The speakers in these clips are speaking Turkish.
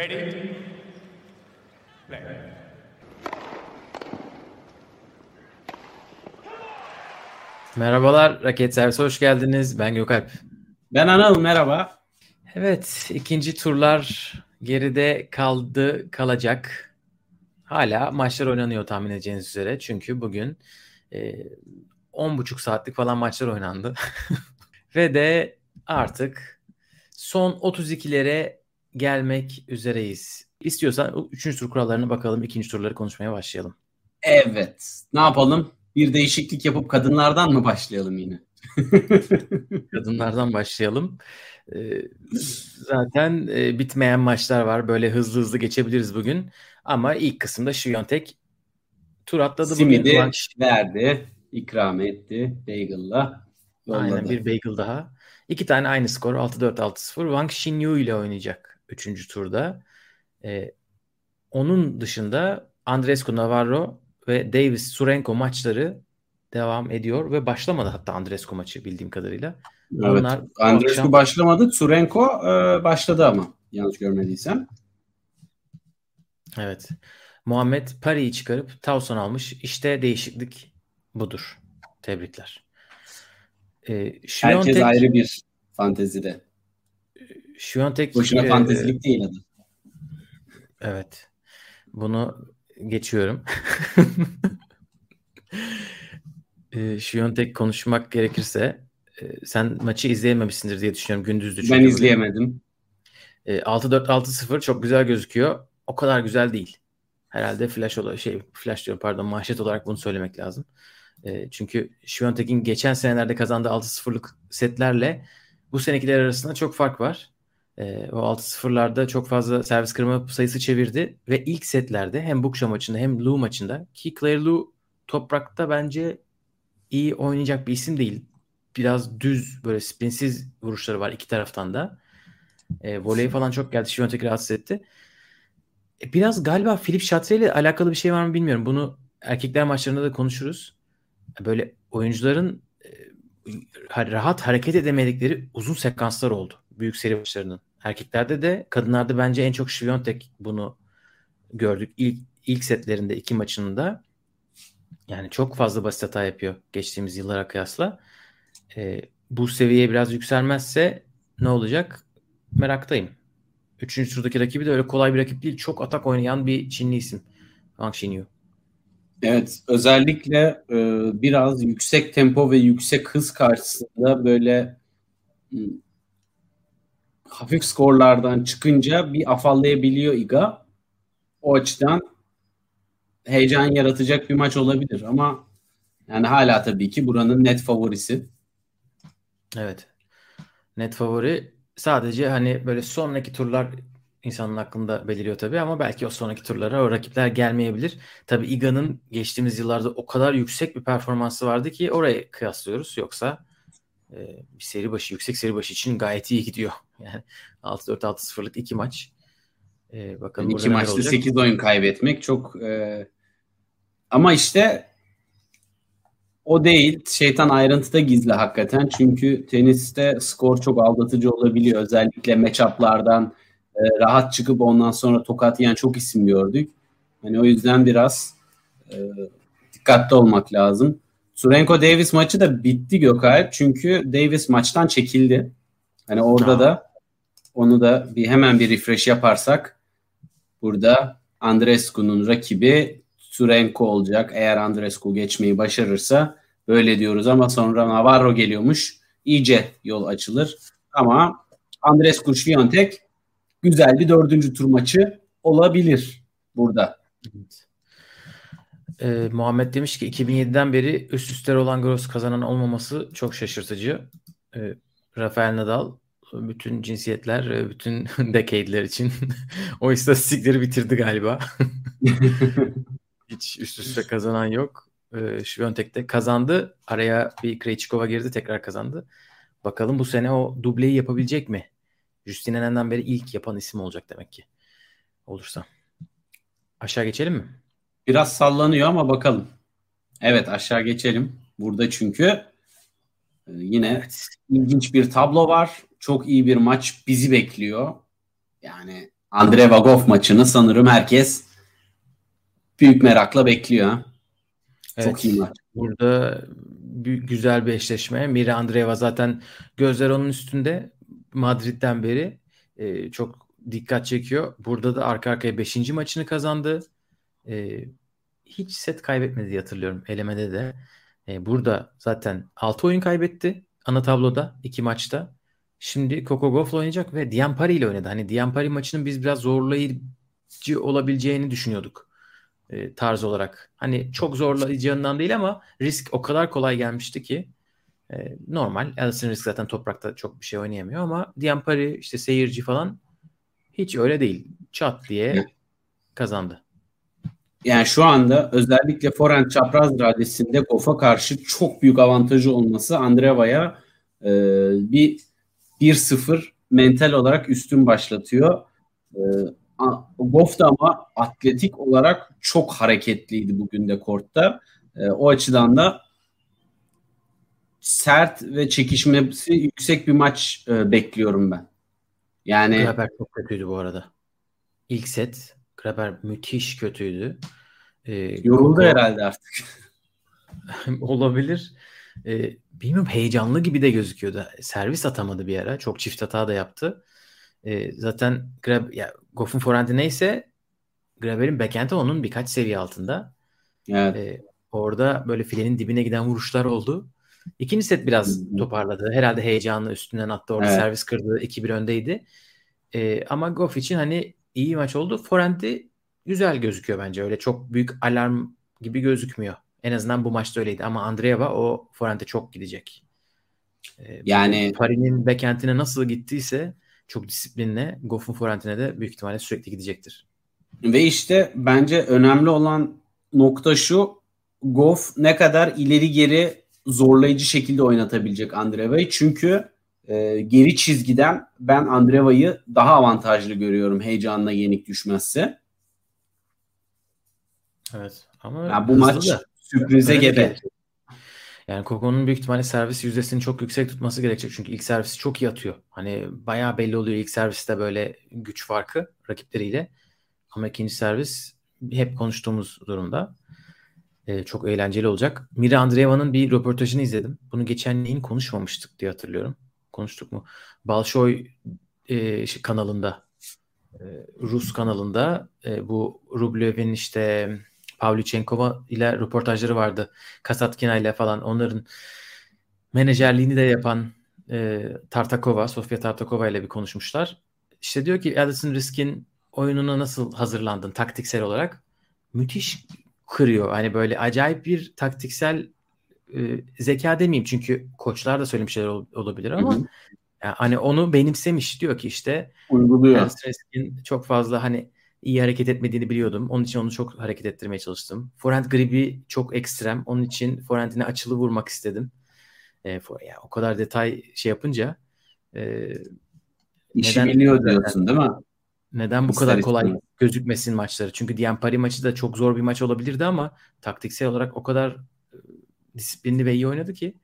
Ready? Play. Merhabalar Raket Servisi hoş geldiniz. Ben Gökalp. Ben Anıl merhaba. Evet ikinci turlar geride kaldı kalacak. Hala maçlar oynanıyor tahmin edeceğiniz üzere. Çünkü bugün e, 10,5 saatlik falan maçlar oynandı. Ve de artık son 32'lere gelmek üzereyiz. İstiyorsan 3. tur kurallarına bakalım. ikinci turları konuşmaya başlayalım. Evet. Ne yapalım? Bir değişiklik yapıp kadınlardan mı başlayalım yine? Kadınlardan başlayalım. Ee, zaten e, bitmeyen maçlar var. Böyle hızlı hızlı geçebiliriz bugün. Ama ilk kısımda Şiyontek tur atladı Simidi bugün. Verdi. ikram etti. Bagel'la. yolladı. Aynen bir bagel daha. İki tane aynı skor 6-4 6-0. Wang Xinyu ile oynayacak 3. turda. Ee, onun dışında Andrescu Navarro ve Davis Surenko maçları devam ediyor ve başlamadı hatta Andrescu maçı bildiğim kadarıyla. Evet. Onlar Andrescu akşam- başlamadı. Surenko e, başladı ama. Yanlış görmediysem. Evet. Muhammed Pari'yi çıkarıp Towson almış. İşte değişiklik budur. Tebrikler. Ee, Herkes ayrı bir fantezide. Şiyontek Boşuna e, fantezilik değil adı. Evet. Bunu geçiyorum. e, Şiyontek konuşmak gerekirse e, sen maçı izleyememişsindir diye düşünüyorum. Gündüzdü çünkü. Ben izleyemedim. E, 6-4-6-0 çok güzel gözüküyor. O kadar güzel değil. Herhalde flash olarak şey flash diyorum pardon manşet olarak bunu söylemek lazım. E, çünkü Şiyontek'in geçen senelerde kazandığı 6-0'lık setlerle bu senekiler arasında çok fark var. E, o 6-0'larda çok fazla servis kırma sayısı çevirdi ve ilk setlerde hem Bukşa maçında hem Lu maçında ki Claire Lu toprakta bence iyi oynayacak bir isim değil. Biraz düz böyle spinsiz vuruşları var iki taraftan da. E, voley falan çok geldi. Şiyontek'i rahatsız etti. E, biraz galiba Filip Şatre ile alakalı bir şey var mı bilmiyorum. Bunu erkekler maçlarında da konuşuruz. Böyle oyuncuların e, rahat hareket edemedikleri uzun sekanslar oldu. Büyük seri maçlarının. Erkeklerde de kadınlarda bence en çok Şiyontek bunu gördük. İlk, ilk setlerinde iki maçında yani çok fazla basit hata yapıyor geçtiğimiz yıllara kıyasla. E, bu seviyeye biraz yükselmezse ne olacak? Meraktayım. Üçüncü turdaki rakibi de öyle kolay bir rakip değil. Çok atak oynayan bir Çinli isim. Wang Xinyu. Evet, özellikle e, biraz yüksek tempo ve yüksek hız karşısında böyle hmm, hafif skorlardan çıkınca bir afallayabiliyor Iga. O açıdan heyecan yaratacak bir maç olabilir ama yani hala tabii ki buranın net favorisi. Evet. Net favori. Sadece hani böyle sonraki turlar insanın aklında beliriyor tabii ama belki o sonraki turlara o rakipler gelmeyebilir. Tabii Iga'nın geçtiğimiz yıllarda o kadar yüksek bir performansı vardı ki oraya kıyaslıyoruz. Yoksa e, bir seri başı, yüksek seri başı için gayet iyi gidiyor. Yani 6-4-6-0'lık iki maç. E, bakalım iki maçta olacak. 8 oyun kaybetmek çok e, ama işte o değil. Şeytan ayrıntıda gizli hakikaten. Çünkü teniste skor çok aldatıcı olabiliyor. Özellikle matchup'lardan e, rahat çıkıp ondan sonra tokat yiyen çok isim gördük. Hani o yüzden biraz e, dikkatli olmak lazım. Surenko Davis maçı da bitti Gökalp. Çünkü Davis maçtan çekildi. Hani orada Aa. da onu da bir hemen bir refresh yaparsak burada Andrescu'nun rakibi Surenko olacak. Eğer Andrescu geçmeyi başarırsa böyle diyoruz ama sonra Navarro geliyormuş. İyice yol açılır. Ama Andrescu Świątek güzel bir dördüncü tur maçı olabilir burada. Evet. Ee, Muhammed demiş ki 2007'den beri üst üste Roland Garros kazanan olmaması çok şaşırtıcı. Ee, Rafael Nadal bütün cinsiyetler, e, bütün decade'ler için o istatistikleri bitirdi galiba. Hiç üst üste kazanan yok. Ee, Świątek de kazandı. Araya bir Krejcikova girdi tekrar kazandı. Bakalım bu sene o dubleyi yapabilecek mi? Justin Henen'den beri ilk yapan isim olacak demek ki. Olursa. Aşağı geçelim mi? Biraz sallanıyor ama bakalım. Evet aşağı geçelim. Burada çünkü e, yine ilginç bir tablo var. Çok iyi bir maç bizi bekliyor. Yani Andrei Vagov maçını sanırım herkes büyük merakla bekliyor. Evet. Çok iyi maç. Burada güzel bir eşleşme. Mira Andreeva zaten gözler onun üstünde. Madrid'den beri e, çok dikkat çekiyor. Burada da arka arkaya 5. maçını kazandı. E, hiç set kaybetmedi hatırlıyorum elemede de. E, burada zaten 6 oyun kaybetti ana tabloda 2 maçta. Şimdi Coco Gauff'la oynayacak ve Diampari ile oynadı. Hani Diampari maçının biz biraz zorlayıcı olabileceğini düşünüyorduk e, tarz olarak. Hani çok zorlayacağından değil ama risk o kadar kolay gelmişti ki e, normal. Alison Risk zaten toprakta çok bir şey oynayamıyor ama Diampari işte seyirci falan hiç öyle değil. Çat diye kazandı. Yani şu anda özellikle forehand çapraz radesinde Goff'a karşı çok büyük avantajı olması Andreeva'ya e, bir 1-0 mental olarak üstün başlatıyor. E, Goff da ama atletik olarak çok hareketliydi bugün de kortta. E, o açıdan da sert ve çekişmesi yüksek bir maç e, bekliyorum ben. Yani Graber çok kötüydü bu arada. İlk set Graber müthiş kötüydü. Ee, Yoruldu Coco, herhalde artık. olabilir. Ee, bilmiyorum heyecanlı gibi de gözüküyordu. Servis atamadı bir ara. Çok çift hata da yaptı. Ee, zaten Grab, ya, Goff'un forehand'i neyse Graber'in backhand'i onun birkaç seviye altında. Evet. Ee, orada böyle filenin dibine giden vuruşlar oldu. İkinci set biraz toparladı. Herhalde heyecanlı üstünden attı. Orada evet. servis kırdı. 2-1 öndeydi. Ee, ama Goff için hani iyi maç oldu. Forehand'i güzel gözüküyor bence. Öyle çok büyük alarm gibi gözükmüyor. En azından bu maçta öyleydi. Ama Andreeva o forehand'e çok gidecek. Ee, yani Paris'in backhand'ine nasıl gittiyse çok disiplinle Goff'un forehand'ine de büyük ihtimalle sürekli gidecektir. Ve işte bence önemli olan nokta şu Goff ne kadar ileri geri zorlayıcı şekilde oynatabilecek Andreeva'yı. Çünkü e, geri çizgiden ben Andreeva'yı daha avantajlı görüyorum heyecanla yenik düşmezse. Evet. Ama yani bu maç da. Sürprize gebe. Yani Koko'nun büyük ihtimalle servis yüzdesini çok yüksek tutması gerekecek. Çünkü ilk servisi çok iyi atıyor. Hani bayağı belli oluyor ilk serviste böyle güç farkı rakipleriyle. Ama ikinci servis hep konuştuğumuz durumda. Ee, çok eğlenceli olacak. Mira Andreeva'nın bir röportajını izledim. Bunu geçen neyin konuşmamıştık diye hatırlıyorum. Konuştuk mu? Balşoy e, kanalında e, Rus kanalında e, bu Rublev'in işte Pavlyuchenkova ile röportajları vardı. Kasatkina ile falan onların menajerliğini de yapan e, Tartakova, Sofia Tartakova ile bir konuşmuşlar. İşte diyor ki Alison Risk'in oyununa nasıl hazırlandın taktiksel olarak? Müthiş kırıyor. Hani böyle acayip bir taktiksel e, zeka demeyeyim çünkü koçlar da söylemiş şeyler ol, olabilir ama hı hı. Yani hani onu benimsemiş diyor ki işte uyguluyor. Alison Risk'in çok fazla hani iyi hareket etmediğini biliyordum. Onun için onu çok hareket ettirmeye çalıştım. Forehand gribi çok ekstrem. Onun için forehandine açılı vurmak istedim. E, for, yani o kadar detay şey yapınca e, İşi neden, biliyor diyorsun değil mi? Neden bu İster kadar kolay istemez. gözükmesin maçları? Çünkü Diampari maçı da çok zor bir maç olabilirdi ama taktiksel olarak o kadar e, disiplinli ve iyi oynadı ki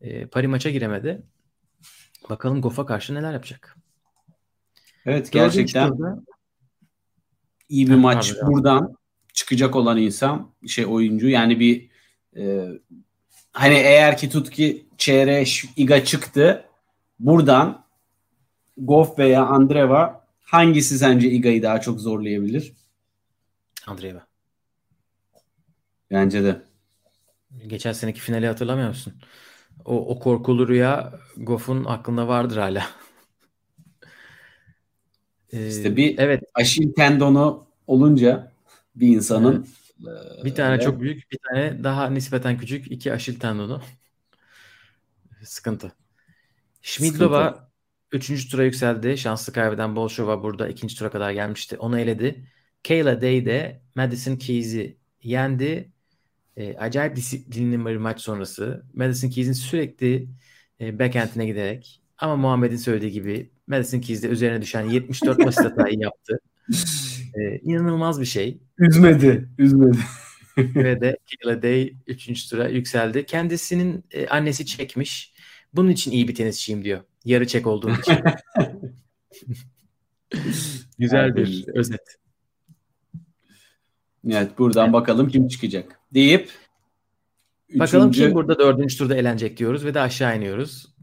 e, Pari maça giremedi. Bakalım Goff'a karşı neler yapacak. Evet gerçekten turda, iyi bir maç Pardon. buradan çıkacak olan insan şey oyuncu yani bir e, hani eğer ki tut ki Çereş Iga çıktı buradan Goff veya Andreva hangisi sence Iga'yı daha çok zorlayabilir? Andreva. Bence de. Geçen seneki finali hatırlamıyor musun? O, o korkulu rüya Goff'un aklında vardır hala. İşte bir evet. Aşil tendonu olunca bir insanın evet. bir tane e, çok büyük, bir tane daha nispeten küçük, iki aşil tendonu. Sıkıntı. Schmidlova üçüncü tura yükseldi. Şanslı kaybeden Bolshova burada ikinci tura kadar gelmişti. Onu eledi. Kayla Day de Madison Keys'i yendi. E, acayip disiplinli bir maç sonrası. Madison Keys'in sürekli e, backhand'ine giderek ama Muhammed'in söylediği gibi Madison Keys de üzerine düşen 74 basit hatayı yaptı. Ee, inanılmaz bir şey. Üzmedi. Üzmedi. Ve de Kayla Day 3. tura yükseldi. Kendisinin e, annesi çekmiş. Bunun için iyi bir tenisçiyim diyor. Yarı çek olduğum için. Güzel bir özet. Evet buradan bakalım kim çıkacak deyip Bakalım kim burada dördüncü turda eğlenecek diyoruz ve de aşağı iniyoruz.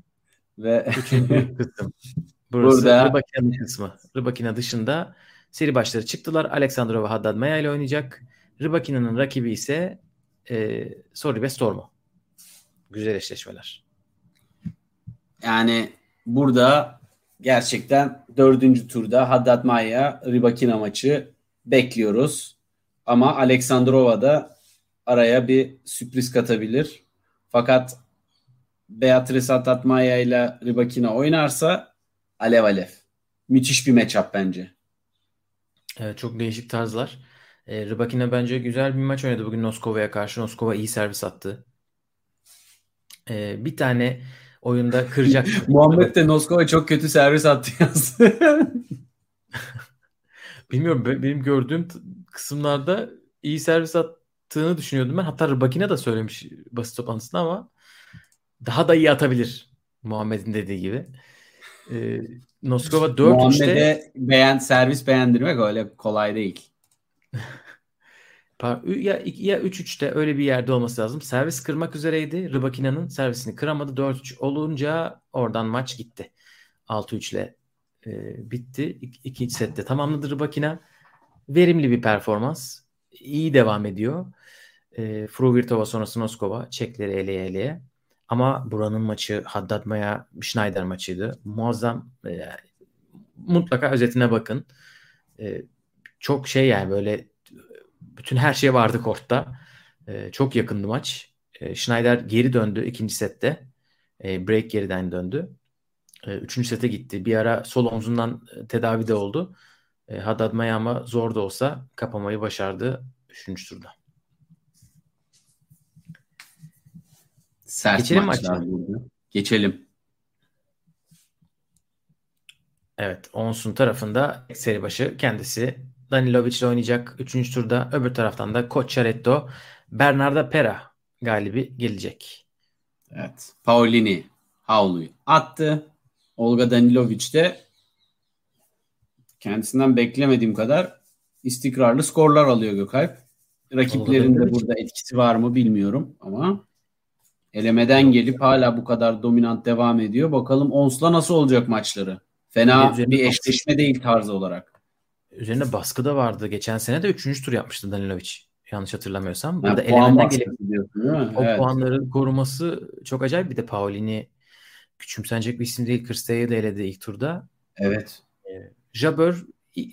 Ve Üçüncü kısım. Burası Burada- Rybakina kısmı. Rybakina dışında seri başları çıktılar. Alexandrova Haddad Maya ile oynayacak. Rybakina'nın rakibi ise e, Sorry ve Stormo. Güzel eşleşmeler. yani burada gerçekten dördüncü turda Haddad Maya Ribakina maçı bekliyoruz. Ama Aleksandrova da araya bir sürpriz katabilir. Fakat Beatrice Haddad Maya ile Ribakina oynarsa alev alev. Müthiş bir matchup bence. Evet, çok değişik tarzlar. E, Rybakina bence güzel bir maç oynadı bugün Noskova'ya karşı. Noskova iyi servis attı. E, bir tane oyunda kıracak. Muhammed de Noskova çok kötü servis attı yaz. Bilmiyorum be- benim gördüğüm kısımlarda iyi servis attığını düşünüyordum ben. Hatta Rybakina da söylemiş basın toplantısında ama daha da iyi atabilir Muhammed'in dediği gibi. Ee, Noskova 4-3'te Muhammed'e beğen, servis beğendirmek öyle kolay değil. ya, ya 3-3'te öyle bir yerde olması lazım. Servis kırmak üzereydi. Rybakina'nın servisini kıramadı. 4-3 olunca oradan maç gitti. 6-3 ile e, bitti. İk, ikinci sette tamamladı Rybakina. Verimli bir performans. İyi devam ediyor. E, Fruvirtova sonrası Noskova. Çekleri eleye eleye. Ama buranın maçı Haddad Maya Schneider maçıydı. Muazzam. e, mutlaka özetine bakın. E, çok şey yani böyle bütün her şey vardı kortta. E, çok yakındı maç. E, Schneider geri döndü ikinci sette. E, break geriden döndü. E, üçüncü sete gitti. Bir ara sol omzundan e, tedavi de oldu. E, Haddad Maya ama zor da olsa kapamayı başardı üçüncü turda. Sert Geçelim maçlar burada. Geçelim. Evet, Onsun tarafında seri başı kendisi Danilovic ile oynayacak 3. turda. Öbür taraftan da Cocciaretto, Bernarda Pera galibi gelecek. Evet. Paulini havluyu attı. Olga Danilovic de kendisinden beklemediğim kadar istikrarlı skorlar alıyor Gökalp. Rakiplerinde Danilovic- burada etkisi var mı bilmiyorum ama elemeden gelip hala bu kadar dominant devam ediyor. Bakalım Ons'la nasıl olacak maçları? Fena bir eşleşme değil tarzı olarak. Üzerine baskı da vardı. Geçen sene de 3. tur yapmıştı Danilovic. Yanlış hatırlamıyorsam. Burada elemeden gelip o Evet. puanları koruması çok acayip. Bir de Paolini küçümsenecek bir isim değil. Kırstay'ı da eledi ilk turda. Evet. Jabeur y-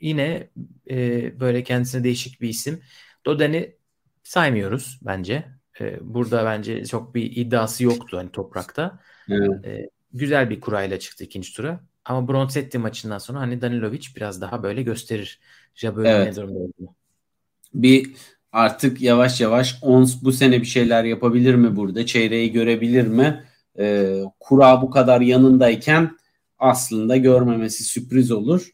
yine e, böyle kendisine değişik bir isim. Doden'i saymıyoruz bence. E, burada bence çok bir iddiası yoktu hani toprakta. evet. E, güzel bir kurayla çıktı ikinci tura. Ama Bronzetti maçından sonra hani Danilovic biraz daha böyle gösterir Jabeur'ün Evet. ne durumda olduğunu. bir artık yavaş yavaş Ons bu sene bir şeyler yapabilir mi burada? Çeyreği görebilir mi? Ee, kura bu kadar yanındayken aslında görmemesi sürpriz olur.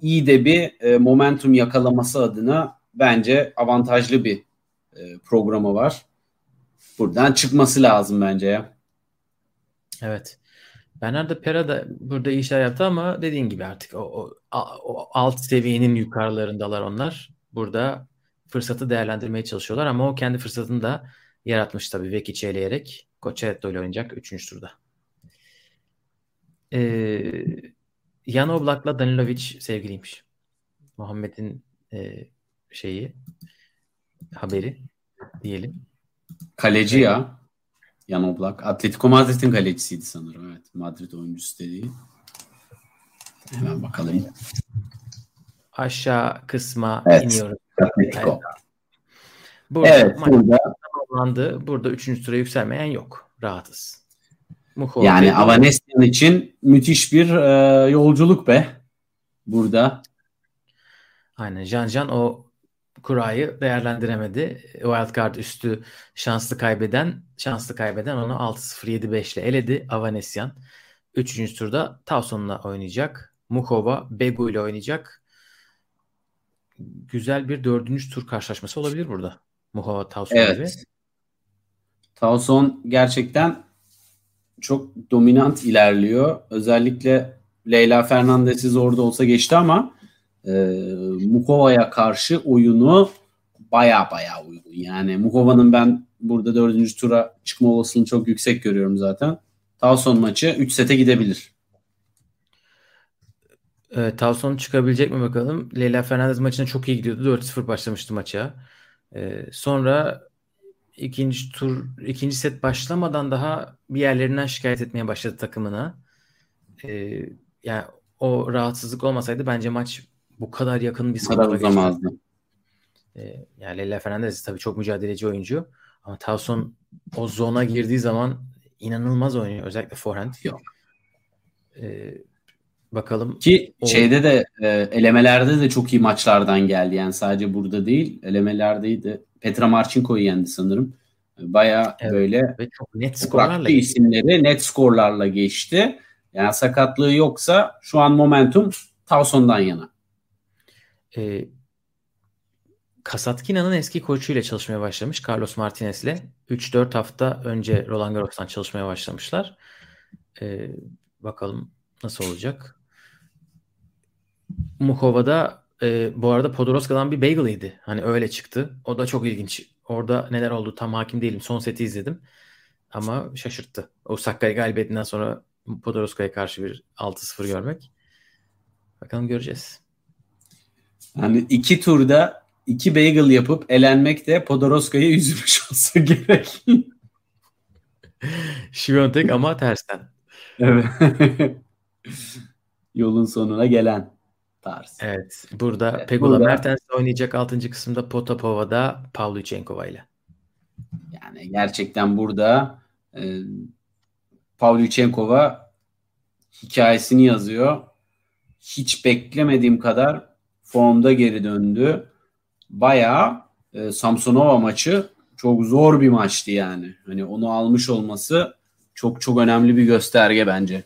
İyi de bir e, momentum yakalaması adına bence avantajlı bir e, programı var. Buradan çıkması lazım bence ya. Evet. Bernardo Pera da burada iyi işler yaptı ama dediğin gibi artık o, o, o alt seviyenin yukarılarındalar onlar. Burada fırsatı değerlendirmeye çalışıyorlar ama o kendi fırsatını da yaratmış tabii Vekic'i eleyerek. Cocchetto ile oynayacak 3. turda. Ee, Jan Oblak'la Danilovic sevgiliymiş. Muhammed'in e, şeyi haberi diyelim. Kaleci ya. Jan Oblak. Atletico Madrid'in kalecisiydi sanırım. Evet. Madrid oyuncusu dediği. Hemen bakalım. Aşağı kısma Evet. iniyoruz. Atletico. Burada Evet. Burada tamamlandı. Burada 3. tura yükselmeyen yok. Rahatız. Muho, Yani Avanesyan için müthiş bir e, yolculuk be. Burada. Aynen. Can Can o kurayı değerlendiremedi. Wildcard üstü şanslı kaybeden şanslı kaybeden onu 6-0 7-5 ile eledi. Avanesyan. 3. turda Towson'la oynayacak. Mukova Begu ile oynayacak. Güzel bir dördüncü tur karşılaşması olabilir burada. Mukova gibi. Evet. Towson gerçekten çok dominant ilerliyor. Özellikle Leyla Fernandez'i zor da olsa geçti ama e, Mukova'ya karşı oyunu baya baya uygun. Yani Mukova'nın ben burada dördüncü tura çıkma olasılığını çok yüksek görüyorum zaten. Tavson maçı 3 sete gidebilir. E, Tavson çıkabilecek mi bakalım. Leyla Fernandez maçına çok iyi gidiyordu. 4-0 başlamıştı maça. E, sonra ikinci tur ikinci set başlamadan daha bir yerlerinden şikayet etmeye başladı takımına. E, yani o rahatsızlık olmasaydı bence maç bu kadar yakın bir skora uzamazdı. E, yani Leyla Fernandez tabii çok mücadeleci oyuncu. Ama Tavson o zona girdiği zaman inanılmaz oynuyor. Özellikle forehand. Yok. E, bakalım. Ki o... şeyde de e, elemelerde de çok iyi maçlardan geldi. Yani sadece burada değil. Elemelerdeydi. Petra Marchenko'yu yendi sanırım. Baya evet. böyle ve çok net skorlarla isimleri net skorlarla geçti. Yani sakatlığı yoksa şu an momentum Tavson'dan yana. Ee, Kasatkina'nın eski koçuyla çalışmaya başlamış. Carlos Martinez'le. 3-4 hafta önce Roland Garros'tan çalışmaya başlamışlar. Ee, bakalım nasıl olacak. Mukova'da e, bu arada Podoroska'dan bir bagel yedi. Hani öyle çıktı. O da çok ilginç. Orada neler oldu tam hakim değilim. Son seti izledim. Ama şaşırttı. O Sakkari galibiyetinden sonra Podoroska'ya karşı bir 6-0 görmek. Bakalım göreceğiz. Yani iki turda iki bagel yapıp elenmek de Podoroska'ya üzülmüş olsa gerek. Şiviyontek ama tersten. Evet. Yolun sonuna gelen tarz. Evet. Burada evet, Pegula burada... Mertens oynayacak 6. kısımda Potapova'da Pavlyuchenkova ile. Yani gerçekten burada e, Pavlyuchenkova hikayesini yazıyor. Hiç beklemediğim kadar formda geri döndü. Bayağı e, Samsonova maçı çok zor bir maçtı yani. Hani onu almış olması çok çok önemli bir gösterge bence.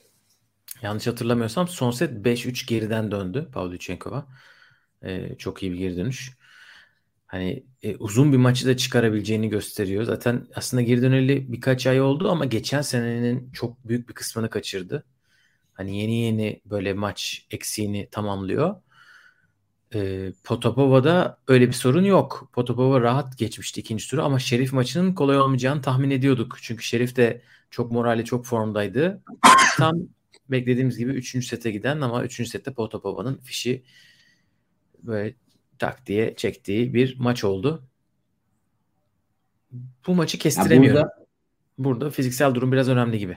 Yanlış hatırlamıyorsam son set 5-3 geriden döndü Pavlyuchenkova. Ee, çok iyi bir geri dönüş. Hani e, uzun bir maçı da çıkarabileceğini gösteriyor. Zaten aslında geri döneli birkaç ay oldu ama geçen senenin çok büyük bir kısmını kaçırdı. Hani yeni yeni böyle maç eksiğini tamamlıyor. E, Potapova'da öyle bir sorun yok. Potapova rahat geçmişti ikinci turu ama Şerif maçının kolay olmayacağını tahmin ediyorduk. Çünkü Şerif de çok morali çok formdaydı. Tam beklediğimiz gibi 3. sete giden ama 3. sette Potapova'nın fişi böyle tak diye çektiği bir maç oldu. Bu maçı kestiremiyorum. Burada, burada fiziksel durum biraz önemli gibi.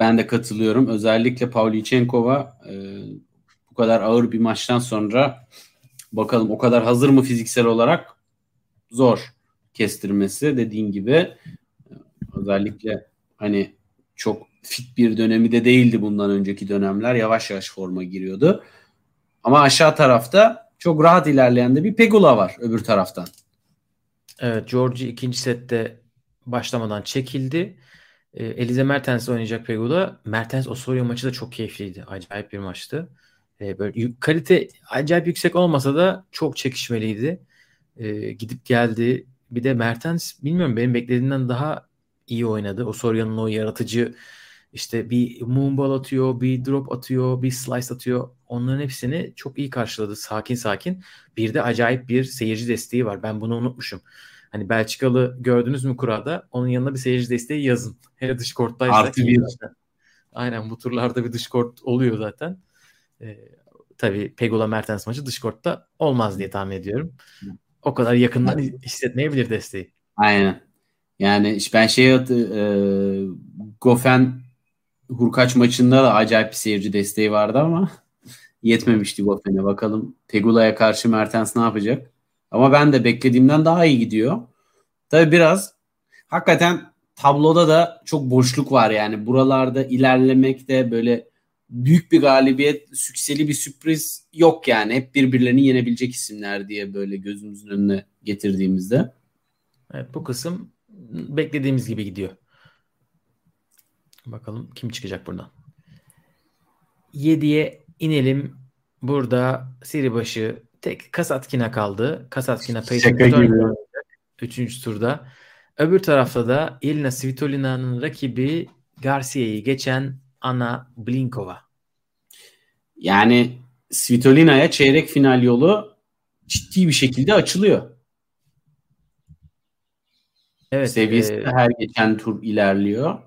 Ben de katılıyorum. Özellikle Pavlyuchenkova e, bu kadar ağır bir maçtan sonra bakalım o kadar hazır mı fiziksel olarak zor kestirmesi dediğin gibi özellikle hani çok fit bir dönemi de değildi bundan önceki dönemler. Yavaş yavaş forma giriyordu. Ama aşağı tarafta çok rahat ilerleyen de bir Pegula var öbür taraftan. Evet Georgie ikinci sette başlamadan çekildi. E, Elize Mertens oynayacak Pegula. Mertens Osorio maçı da çok keyifliydi. Acayip bir maçtı. E, böyle kalite acayip yüksek olmasa da çok çekişmeliydi. E, gidip geldi. Bir de Mertens bilmiyorum benim beklediğimden daha iyi oynadı. Osorio'nun o yaratıcı işte bir moonball atıyor, bir drop atıyor, bir slice atıyor. Onların hepsini çok iyi karşıladı. Sakin sakin. Bir de acayip bir seyirci desteği var. Ben bunu unutmuşum. Hani Belçikalı gördünüz mü kurada? Onun yanına bir seyirci desteği yazın. Hele dış korttaysa. Artı bir. Aynen bu turlarda bir dış kort oluyor zaten. Ee, tabii Pegula Mertens maçı dış kortta olmaz diye tahmin ediyorum. O kadar yakından hissetmeyebilir desteği. Aynen. Yani ben şey e, Gofen Hurkaç maçında da acayip bir seyirci desteği vardı ama yetmemişti Gofen'e. Bakalım Pegula'ya karşı Mertens ne yapacak? Ama ben de beklediğimden daha iyi gidiyor. Tabii biraz hakikaten tabloda da çok boşluk var yani. Buralarda ilerlemekte böyle büyük bir galibiyet, sükseli bir sürpriz yok yani. Hep birbirlerini yenebilecek isimler diye böyle gözümüzün önüne getirdiğimizde. Evet bu kısım beklediğimiz gibi gidiyor. Bakalım kim çıkacak buradan. 7'ye inelim. Burada seri başı tek Kasatkina kaldı. Kasatkina Peyton Üçüncü turda. Öbür tarafta da Elina Svitolina'nın rakibi Garcia'yı geçen Ana Blinkova. Yani Svitolina'ya çeyrek final yolu ciddi bir şekilde açılıyor. Evet, Seviyesi e... her geçen tur ilerliyor.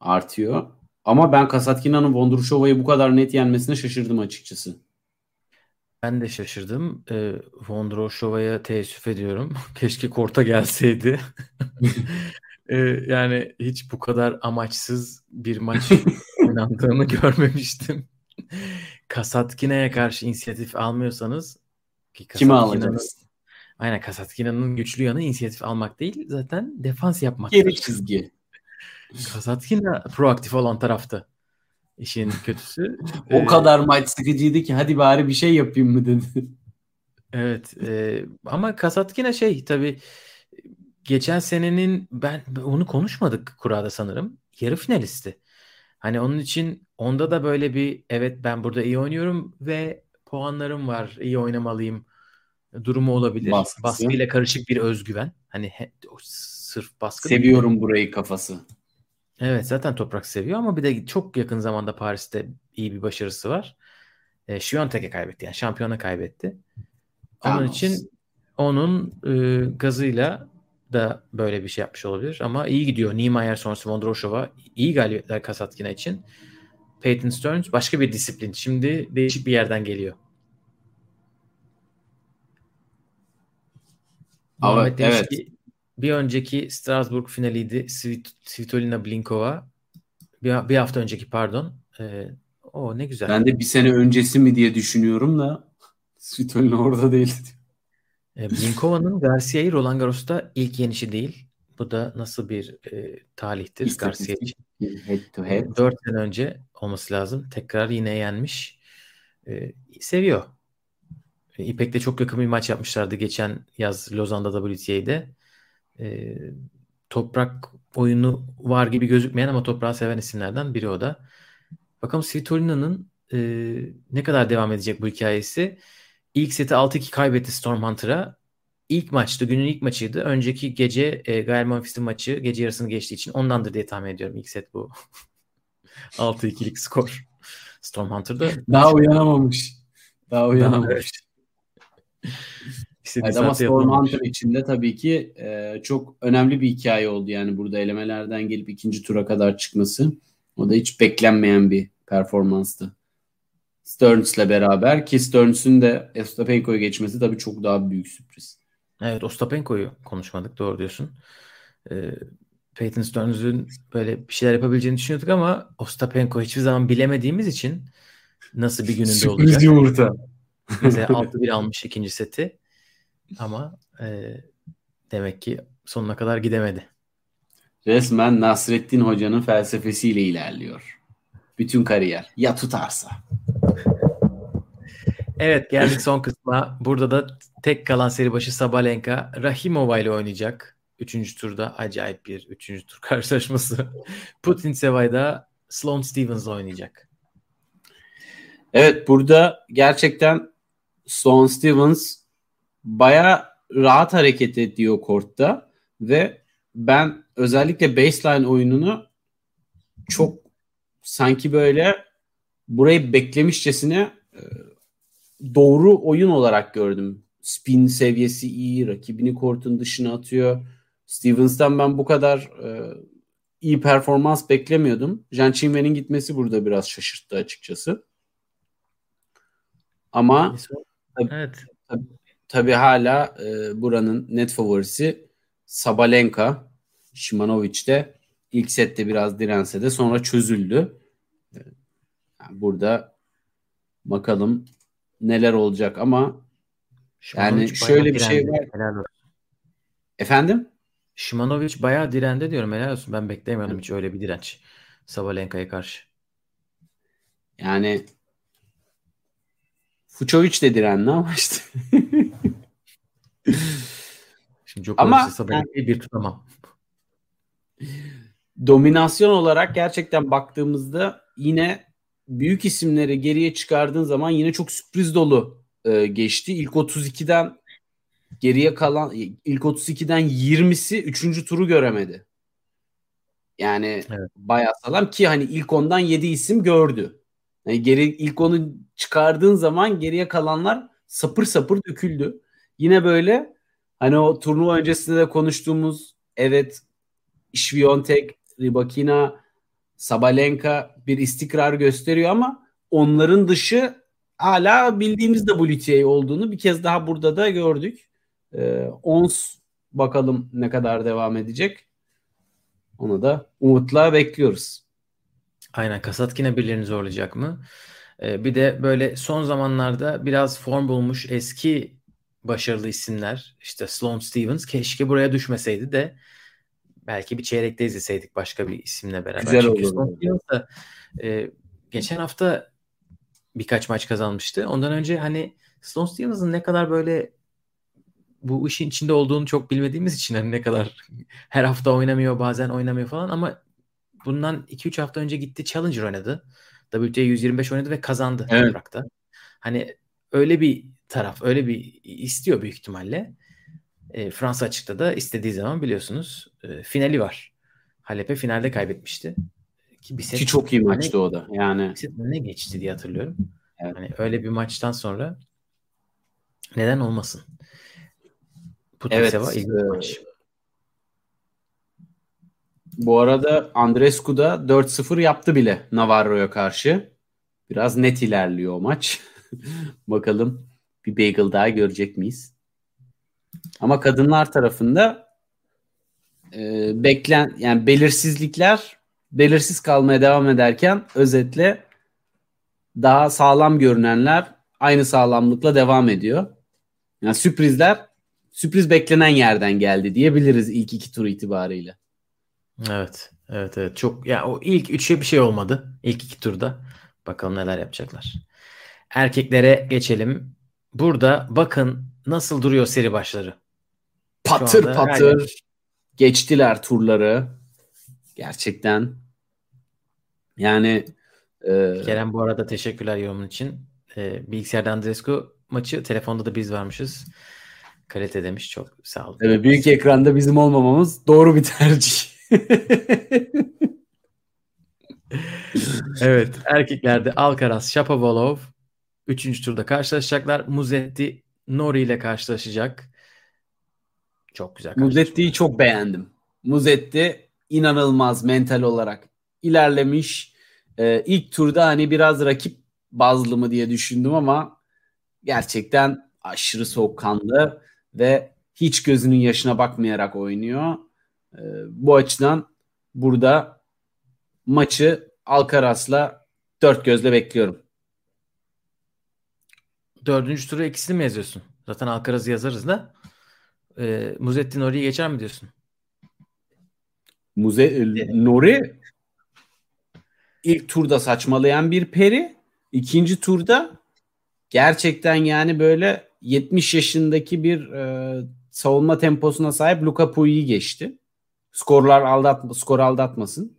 Artıyor. Ama ben Kasatkina'nın Vondrushova'yı bu kadar net yenmesine şaşırdım açıkçası. Ben de şaşırdım. E, Vondroshova'ya teessüf ediyorum. Keşke korta gelseydi. e, yani hiç bu kadar amaçsız bir maç oynandığını görmemiştim. Kasatkina'ya karşı inisiyatif almıyorsanız ki Kimi alacaksın? Aynen Kasatkina'nın güçlü yanı inisiyatif almak değil zaten defans yapmak. Geri çizgi. Kasatkina proaktif olan taraftı. İşin kötüsü. o ee, kadar maç sıkıcıydı ki hadi bari bir şey yapayım mı dedi. Evet e, ama Kasatkina şey tabii geçen senenin ben onu konuşmadık kurada sanırım. Yarı finalisti. Hani onun için onda da böyle bir evet ben burada iyi oynuyorum ve puanlarım var iyi oynamalıyım durumu olabilir. Baskısı. Baskıyla karışık bir özgüven. Hani he, sırf baskı. Seviyorum değil. burayı kafası. Evet zaten toprak seviyor ama bir de çok yakın zamanda Paris'te iyi bir başarısı var. E, Şiyontek'e kaybetti yani şampiyona kaybetti. Onun Thanos. için onun e, gazıyla da böyle bir şey yapmış olabilir ama iyi gidiyor. Niemeyer sonrası Vondroshova iyi galibiyetler Kasatkina için. Peyton Stearns başka bir disiplin. Şimdi değişik bir yerden geliyor. Ama, Muhammed demiş evet. ki bir önceki Strasbourg finaliydi Svit Svitolina Blinkova. Bir, bir hafta önceki pardon. Ee, o ne güzel. Ben de bir sene öncesi mi diye düşünüyorum da Svitolina orada değildi. E, Blinkova'nın Garcia'yı Roland Garros'ta ilk yenişi değil. Bu da nasıl bir e, talihtir Garcia için. Head to head. 4 sene önce olması lazım. Tekrar yine yenmiş. E, seviyor. E, İpek'te çok yakın bir maç yapmışlardı geçen yaz Lozan'da WTA'de. E, toprak oyunu var gibi gözükmeyen ama toprağı seven isimlerden biri o da. Bakalım Svitolina'nın e, ne kadar devam edecek bu hikayesi. İlk seti 6-2 kaybetti Storm Hunter'a. İlk maçtı, günün ilk maçıydı. Önceki gece e, Gael Monfils'in maçı gece yarısını geçtiği için ondandır diye tahmin ediyorum. İlk set bu. 6-2'lik skor. Storm Hunter'da. Daha uyanamamış. Daha uyanamamış. Evet, ama Storm Hunter için de tabii ki e, çok önemli bir hikaye oldu. Yani burada elemelerden gelip ikinci tura kadar çıkması. O da hiç beklenmeyen bir performanstı. Stearns'le beraber ki Stearns'ün de Ostapenko'yu geçmesi tabii çok daha büyük sürpriz. Evet Ostapenko'yu konuşmadık doğru diyorsun. Ee, Peyton Stearns'ün böyle bir şeyler yapabileceğini düşünüyorduk ama Ostapenko hiçbir zaman bilemediğimiz için nasıl bir gününde Sürpriz olacak. Sürpriz yumurta. Mesela 6-1 almış ikinci seti ama e, demek ki sonuna kadar gidemedi. Resmen Nasrettin Hoca'nın felsefesiyle ilerliyor. Bütün kariyer. Ya tutarsa. Evet geldik son kısma. Burada da tek kalan seri başı Sabalenka Rahimova ile oynayacak. Üçüncü turda acayip bir üçüncü tur karşılaşması. Putin Sevay'da Sloane Stevens oynayacak. Evet burada gerçekten Sloane Stevens baya rahat hareket ediyor kortta ve ben özellikle baseline oyununu çok sanki böyle burayı beklemişçesine e, doğru oyun olarak gördüm. Spin seviyesi iyi, rakibini kortun dışına atıyor. Stevens'tan ben bu kadar e, iyi performans beklemiyordum. Jean Chinwen'in gitmesi burada biraz şaşırttı açıkçası. Ama evet. tabii, tabii hala e, buranın net favorisi Sabalenka. Şimanovic de ilk sette biraz dirense de sonra çözüldü. Yani burada bakalım neler olacak ama yani şöyle bir şey var. Efendim? Şimanovic bayağı direndi diyorum helal olsun. Ben beklemiyordum evet. hiç öyle bir direnç. Sabalenka'ya karşı. Yani Fucovic de direndi ama işte. Şimdi Djokovic ama Sabalenka'yı bir tutamam. Dominasyon olarak gerçekten baktığımızda yine büyük isimleri geriye çıkardığın zaman yine çok sürpriz dolu e, geçti. İlk 32'den geriye kalan ilk 32'den 20'si 3. turu göremedi. Yani evet. bayağı sağlam ki hani ilk ondan 7 isim gördü. Yani geri ilk onu çıkardığın zaman geriye kalanlar sapır sapır döküldü. Yine böyle hani o turnuva öncesinde de konuştuğumuz evet Şviyontek, Ribakina, Sabalenka bir istikrar gösteriyor ama onların dışı hala bildiğimiz WTA olduğunu bir kez daha burada da gördük. Ee, ons bakalım ne kadar devam edecek. Onu da umutla bekliyoruz. Aynen Kasatkine birilerini zorlayacak mı? Ee, bir de böyle son zamanlarda biraz form bulmuş eski başarılı isimler işte Sloane Stevens keşke buraya düşmeseydi de belki bir çeyrekte izleseydik başka bir isimle beraber. Güzel Çünkü olurdu. E, geçen hafta birkaç maç kazanmıştı. Ondan önce hani Sloane Stevens'ın ne kadar böyle bu işin içinde olduğunu çok bilmediğimiz için hani ne kadar her hafta oynamıyor bazen oynamıyor falan ama bundan 2-3 hafta önce gitti Challenger oynadı. WTA 125 oynadı ve kazandı Evet. toprakta. Hani öyle bir taraf, öyle bir istiyor büyük ihtimalle. E, Fransa açıkta da istediği zaman biliyorsunuz e, finali var. Halep'e finalde kaybetmişti. Ki bir set Ki çok iyi maçtı o da. Yani ne geçti diye hatırlıyorum. Evet. Hani öyle bir maçtan sonra neden olmasın? Evet, Putiseva ilginç e, maç. bu arada Andrescu da 4-0 yaptı bile Navarro'ya karşı. Biraz net ilerliyor o maç. Bakalım bir bagel daha görecek miyiz? Ama kadınlar tarafında e, beklen yani belirsizlikler belirsiz kalmaya devam ederken özetle daha sağlam görünenler aynı sağlamlıkla devam ediyor. Yani sürprizler sürpriz beklenen yerden geldi diyebiliriz ilk iki tur itibariyle. Evet. Evet evet. Çok ya o ilk üçe bir şey olmadı. İlk iki turda. Bakalım neler yapacaklar. Erkeklere geçelim. Burada bakın nasıl duruyor seri başları. Patır patır geçtiler turları. Gerçekten. Yani e, Kerem bu arada teşekkürler yorumun için. Ee, bilgisayarda Andrescu maçı telefonda da biz varmışız. Kalite demiş çok sağ olun. evet, büyük ekranda bizim olmamamız doğru bir tercih. Evet erkeklerde Alcaraz, Shapovalov 3. turda karşılaşacaklar. Muzetti Nori ile karşılaşacak. Çok güzel. Muzetti'yi çok beğendim. Muzetti inanılmaz mental olarak ilerlemiş. Ee, ilk turda hani biraz rakip bazlı mı diye düşündüm ama gerçekten aşırı soğukkanlı ve hiç gözünün yaşına bakmayarak oynuyor. Ee, bu açıdan burada maçı Alcaraz'la dört gözle bekliyorum. Dördüncü tura ikisini mi yazıyorsun? Zaten Alcaraz'ı yazarız da. Ee, Muzetti Nori'yi geçer mi diyorsun? Muze Nori ilk turda saçmalayan bir peri. ikinci turda gerçekten yani böyle 70 yaşındaki bir e, savunma temposuna sahip Luka Puyi'yi geçti. Skorlar aldatma, skor aldatmasın.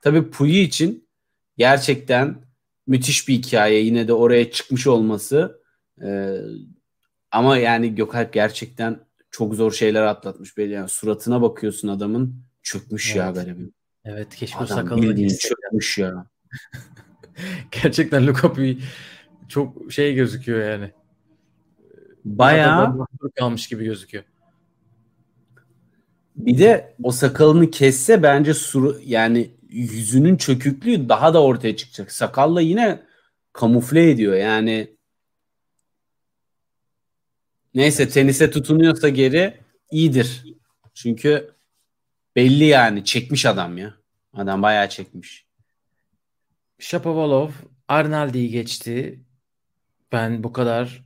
Tabii Puyi için gerçekten müthiş bir hikaye. Yine de oraya çıkmış olması. E, ama yani Gökalp gerçekten çok zor şeyler atlatmış. Böyle yani suratına bakıyorsun adamın çökmüş ya Evet. böyle bir. Evet keşke sakalını bildiğin ya. çökmüş ya. Gerçekten Luka çok şey gözüküyor yani. Bayağı kalmış gibi gözüküyor. bir de o sakalını kesse bence suru, yani yüzünün çöküklüğü daha da ortaya çıkacak. Sakalla yine kamufle ediyor yani. Neyse tenise tutunuyorsa geri iyidir. Çünkü belli yani çekmiş adam ya. Adam bayağı çekmiş. Shapovalov Arnaldi'yi geçti. Ben bu kadar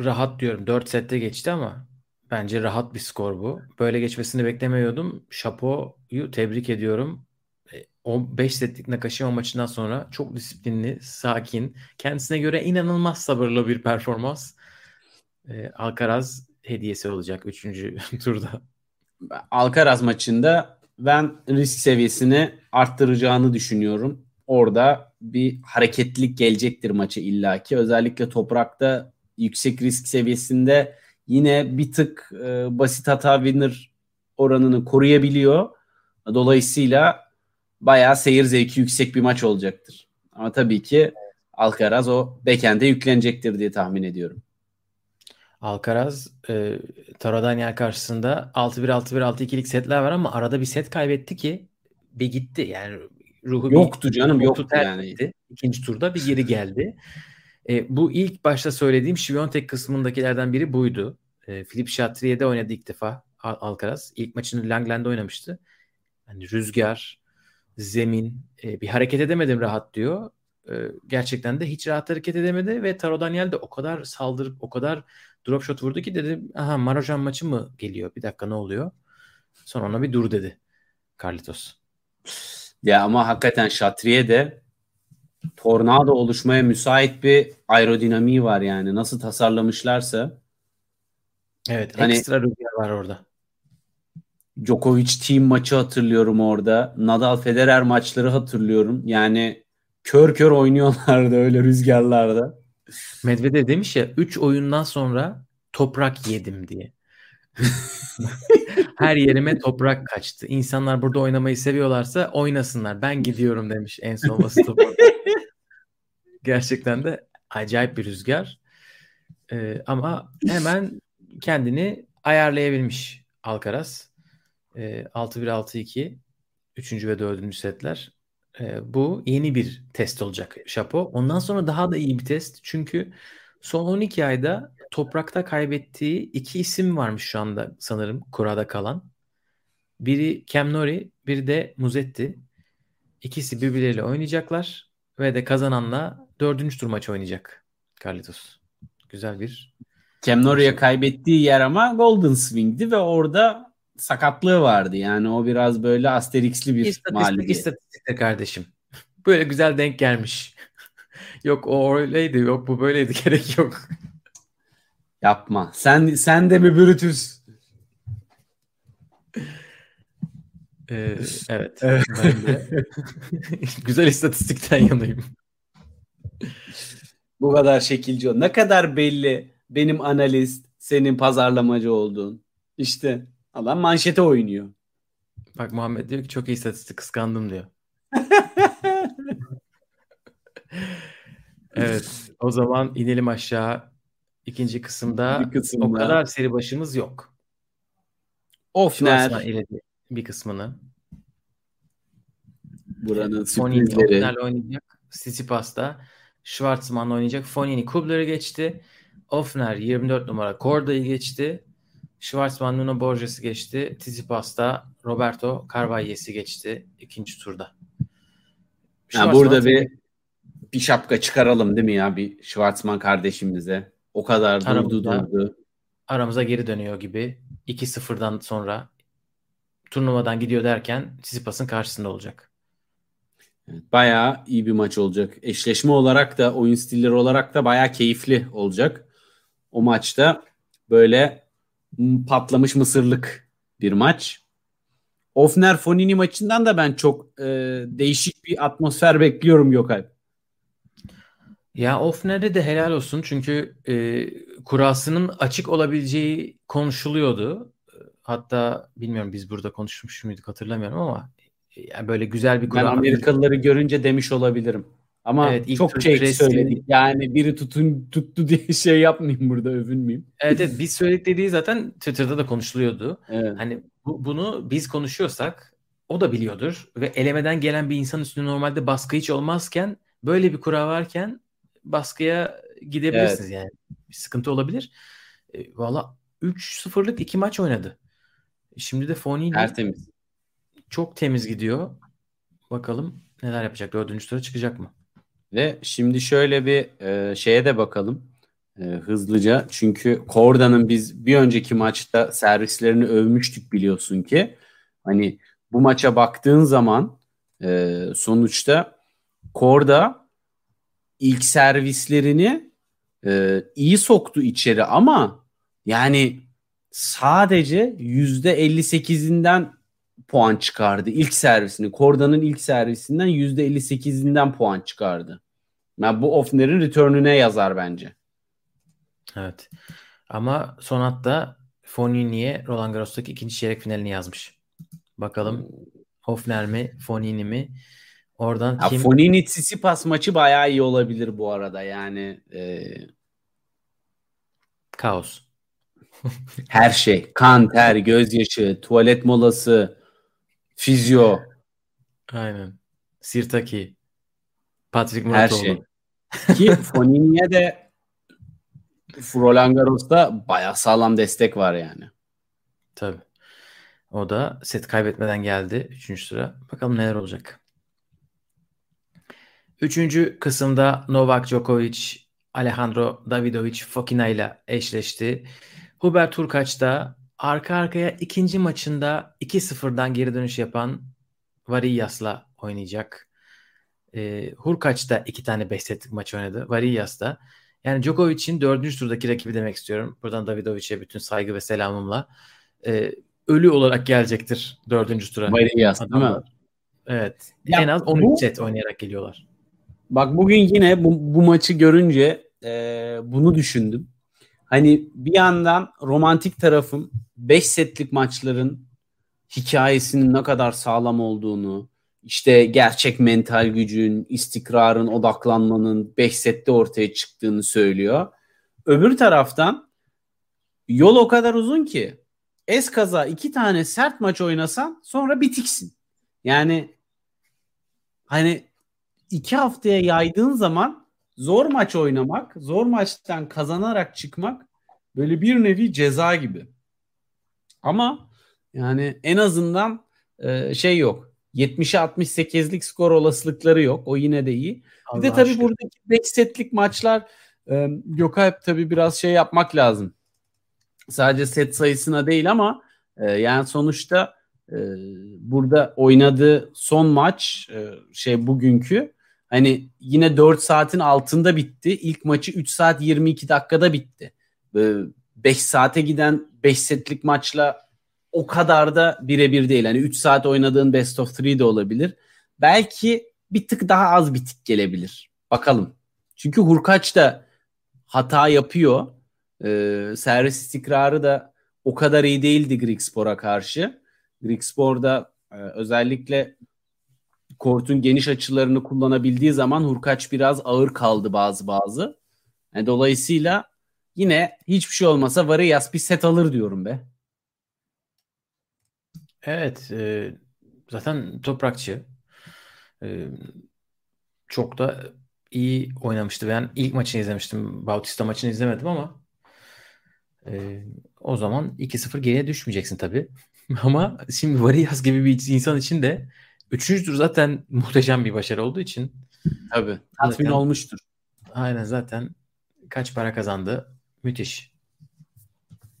rahat diyorum. 4 sette geçti ama bence rahat bir skor bu. Böyle geçmesini beklemiyordum. Shapo'yu tebrik ediyorum. E, O 5 setlik Nakashima maçından sonra çok disiplinli, sakin, kendisine göre inanılmaz sabırlı bir performans. E, Alcaraz hediyesi olacak 3. turda. Alcaraz maçında ben risk seviyesini arttıracağını düşünüyorum. Orada bir hareketlilik gelecektir maçı illaki. Özellikle toprakta yüksek risk seviyesinde yine bir tık e, basit hata winner oranını koruyabiliyor. Dolayısıyla bayağı seyir zevki yüksek bir maç olacaktır. Ama tabii ki Alcaraz o backend'e yüklenecektir diye tahmin ediyorum. Alcaraz e, Taro Daniel karşısında 6-1 6-1 6-2'lik setler var ama arada bir set kaybetti ki bir gitti. Yani ruhu yoktu bir, canım yoktu yani. Etti. İkinci turda bir geri geldi. E, bu ilk başta söylediğim Şiviyontek kısmındakilerden biri buydu. E, Filip Chatrier'de oynadı ilk defa Al Alcaraz. İlk maçını Langland'da oynamıştı. Yani rüzgar, zemin, e, bir hareket edemedim rahat diyor. E, gerçekten de hiç rahat hareket edemedi ve Taro Daniel de o kadar saldırıp o kadar drop shot vurdu ki dedi aha Marojan maçı mı geliyor? Bir dakika ne oluyor? Sonra ona bir dur dedi Carlitos. Ya ama hakikaten Şatriye de tornado oluşmaya müsait bir aerodinamiği var yani. Nasıl tasarlamışlarsa. Evet hani, ekstra rüzgar var orada. Djokovic team maçı hatırlıyorum orada. Nadal Federer maçları hatırlıyorum. Yani kör kör oynuyorlardı öyle rüzgarlarda. Medvedev demiş ya 3 oyundan sonra toprak yedim diye. Her yerime toprak kaçtı. İnsanlar burada oynamayı seviyorlarsa oynasınlar. Ben gidiyorum demiş en son basın Gerçekten de acayip bir rüzgar. Ee, ama hemen kendini ayarlayabilmiş Alcaraz. Ee, 6-1-6-2 3. ve 4. setler. Ee, bu yeni bir test olacak Şapo. Ondan sonra daha da iyi bir test. Çünkü son 12 ayda toprakta kaybettiği iki isim varmış şu anda sanırım kurada kalan. Biri Cam Nori, biri de Muzetti. İkisi birbirleriyle oynayacaklar ve de kazananla dördüncü tur maçı oynayacak Carlitos. Güzel bir Cam Nori'ye kaybettiği yer ama Golden Swing'di ve orada sakatlığı vardı. Yani o biraz böyle asterixli bir İstatistik, mağlubiyet. İstatistik kardeşim. Böyle güzel denk gelmiş. yok o öyleydi, yok bu böyleydi gerek yok. Yapma. Sen sen de mi Brutus? Ee, evet. evet. Güzel istatistikten yanayım. Bu kadar şekilci. Ne kadar belli benim analist, senin pazarlamacı olduğun. İşte adam manşete oynuyor. Bak Muhammed diyor ki çok iyi istatistik kıskandım diyor. evet. O zaman inelim aşağı. İkinci kısımda, kısımda. o kadar seri başımız yok. Ofner bir kısmını. Buranın sürprizleri. Ofner oynayacak. Tsitsipas'ta. Schwartzman oynayacak. Fonini Kubler'ı geçti. Ofner 24 numara Korda'yı geçti. Schwartzman Nuno Borges'i geçti. Tsitsipas'ta Roberto Carvalho'si geçti ikinci turda. Yani burada bir bir şapka çıkaralım değil mi ya bir Schwartzman kardeşimize. O kadar durdu durdu. Aramıza geri dönüyor gibi. 2-0'dan sonra turnuvadan gidiyor derken Tsitsipas'ın karşısında olacak. bayağı iyi bir maç olacak. Eşleşme olarak da oyun stilleri olarak da bayağı keyifli olacak. O maçta böyle patlamış mısırlık bir maç. Ofner Fonini maçından da ben çok e, değişik bir atmosfer bekliyorum Gökalp. Ya Ofner'e de helal olsun çünkü e, kurasının açık olabileceği konuşuluyordu. Hatta bilmiyorum biz burada konuşmuş muyduk hatırlamıyorum ama yani böyle güzel bir kura. Ben Amerikalıları görünce demiş olabilirim. Ama evet, çok şey söyledik. Yani biri tutun tuttu diye şey yapmayayım burada övünmeyeyim. Evet, evet biz söyledik dediği zaten Twitter'da da konuşuluyordu. Evet. Hani bu, bunu biz konuşuyorsak o da biliyordur ve elemeden gelen bir insan üstünde normalde baskı hiç olmazken böyle bir kura varken baskıya gidebilirsiniz evet. yani. Bir sıkıntı olabilir. E, Valla 3-0'lık iki maç oynadı. Şimdi de Foni Tertemiz. Çok temiz gidiyor. Bakalım neler yapacak. Dördüncü tura çıkacak mı? Ve şimdi şöyle bir e, şeye de bakalım e, hızlıca. Çünkü Korda'nın biz bir önceki maçta servislerini övmüştük biliyorsun ki. Hani bu maça baktığın zaman e, sonuçta Korda ilk servislerini e, iyi soktu içeri ama yani sadece yüzde 58'inden puan çıkardı. ilk servisini. Korda'nın ilk servisinden %58'inden puan çıkardı. Yani bu Offner'in return'üne yazar bence. Evet. Ama Sonat Fonini'ye Roland Garros'taki ikinci çeyrek finalini yazmış. Bakalım Hofner mi, Fonini mi Oradan Ya kim Fonini Tsitsipas maçı bayağı iyi olabilir bu arada. Yani e, kaos. her şey. Kan, ter, gözyaşı, tuvalet molası, fizyo, Aynen. Sirtaki. Patrick her Muratoğlu. şey. Ki Fonini'ye de Roland Garros'ta bayağı sağlam destek var yani. Tabii. O da set kaybetmeden geldi. Üçüncü sıra. Bakalım neler olacak. Üçüncü kısımda Novak Djokovic, Alejandro Davidovic Fokina ile eşleşti. Hubert Hurkacz da arka arkaya ikinci maçında 2-0'dan geri dönüş yapan Variyas'la oynayacak. Ee, Hurkacz da iki tane 5 setlik maç oynadı. Variyas da. Yani Djokovic'in dördüncü turdaki rakibi demek istiyorum. Buradan Davidovic'e bütün saygı ve selamımla. Ee, ölü olarak gelecektir dördüncü tura. Variyas değil mi? Evet. Ya en az 13 bu- set oynayarak geliyorlar. Bak bugün yine bu, bu maçı görünce e, bunu düşündüm. Hani bir yandan romantik tarafım 5 setlik maçların hikayesinin ne kadar sağlam olduğunu, işte gerçek mental gücün, istikrarın, odaklanmanın 5 sette ortaya çıktığını söylüyor. Öbür taraftan yol o kadar uzun ki eskaza iki tane sert maç oynasan sonra bitiksin. Yani hani iki haftaya yaydığın zaman zor maç oynamak, zor maçtan kazanarak çıkmak böyle bir nevi ceza gibi. Ama yani en azından e, şey yok. 70'e 68'lik skor olasılıkları yok. O yine de iyi. Bir de tabii şükür. buradaki 5 setlik maçlar e, Gökalp tabii biraz şey yapmak lazım. Sadece set sayısına değil ama e, yani sonuçta e, burada oynadığı son maç e, şey bugünkü hani yine 4 saatin altında bitti. İlk maçı 3 saat 22 dakikada bitti. 5 saate giden 5 setlik maçla o kadar da birebir değil. Hani 3 saat oynadığın best of 3 de olabilir. Belki bir tık daha az bitik gelebilir. Bakalım. Çünkü Hurkaç da hata yapıyor. Ee, servis istikrarı da o kadar iyi değildi Grigspor'a karşı. Grigspor'da e, özellikle kortun geniş açılarını kullanabildiği zaman Hurkaç biraz ağır kaldı bazı bazı. Yani dolayısıyla yine hiçbir şey olmasa Vareyas bir set alır diyorum be. Evet. e, zaten toprakçı. E, çok da iyi oynamıştı. Ben ilk maçını izlemiştim. Bautista maçını izlemedim ama e, o zaman 2-0 geriye düşmeyeceksin tabii. Ama şimdi Variyas gibi bir insan için de üçüncü tur zaten muhteşem bir başarı olduğu için Tabii. Tatmin Zaten- olmuştur. aynen zaten kaç para kazandı. Müthiş.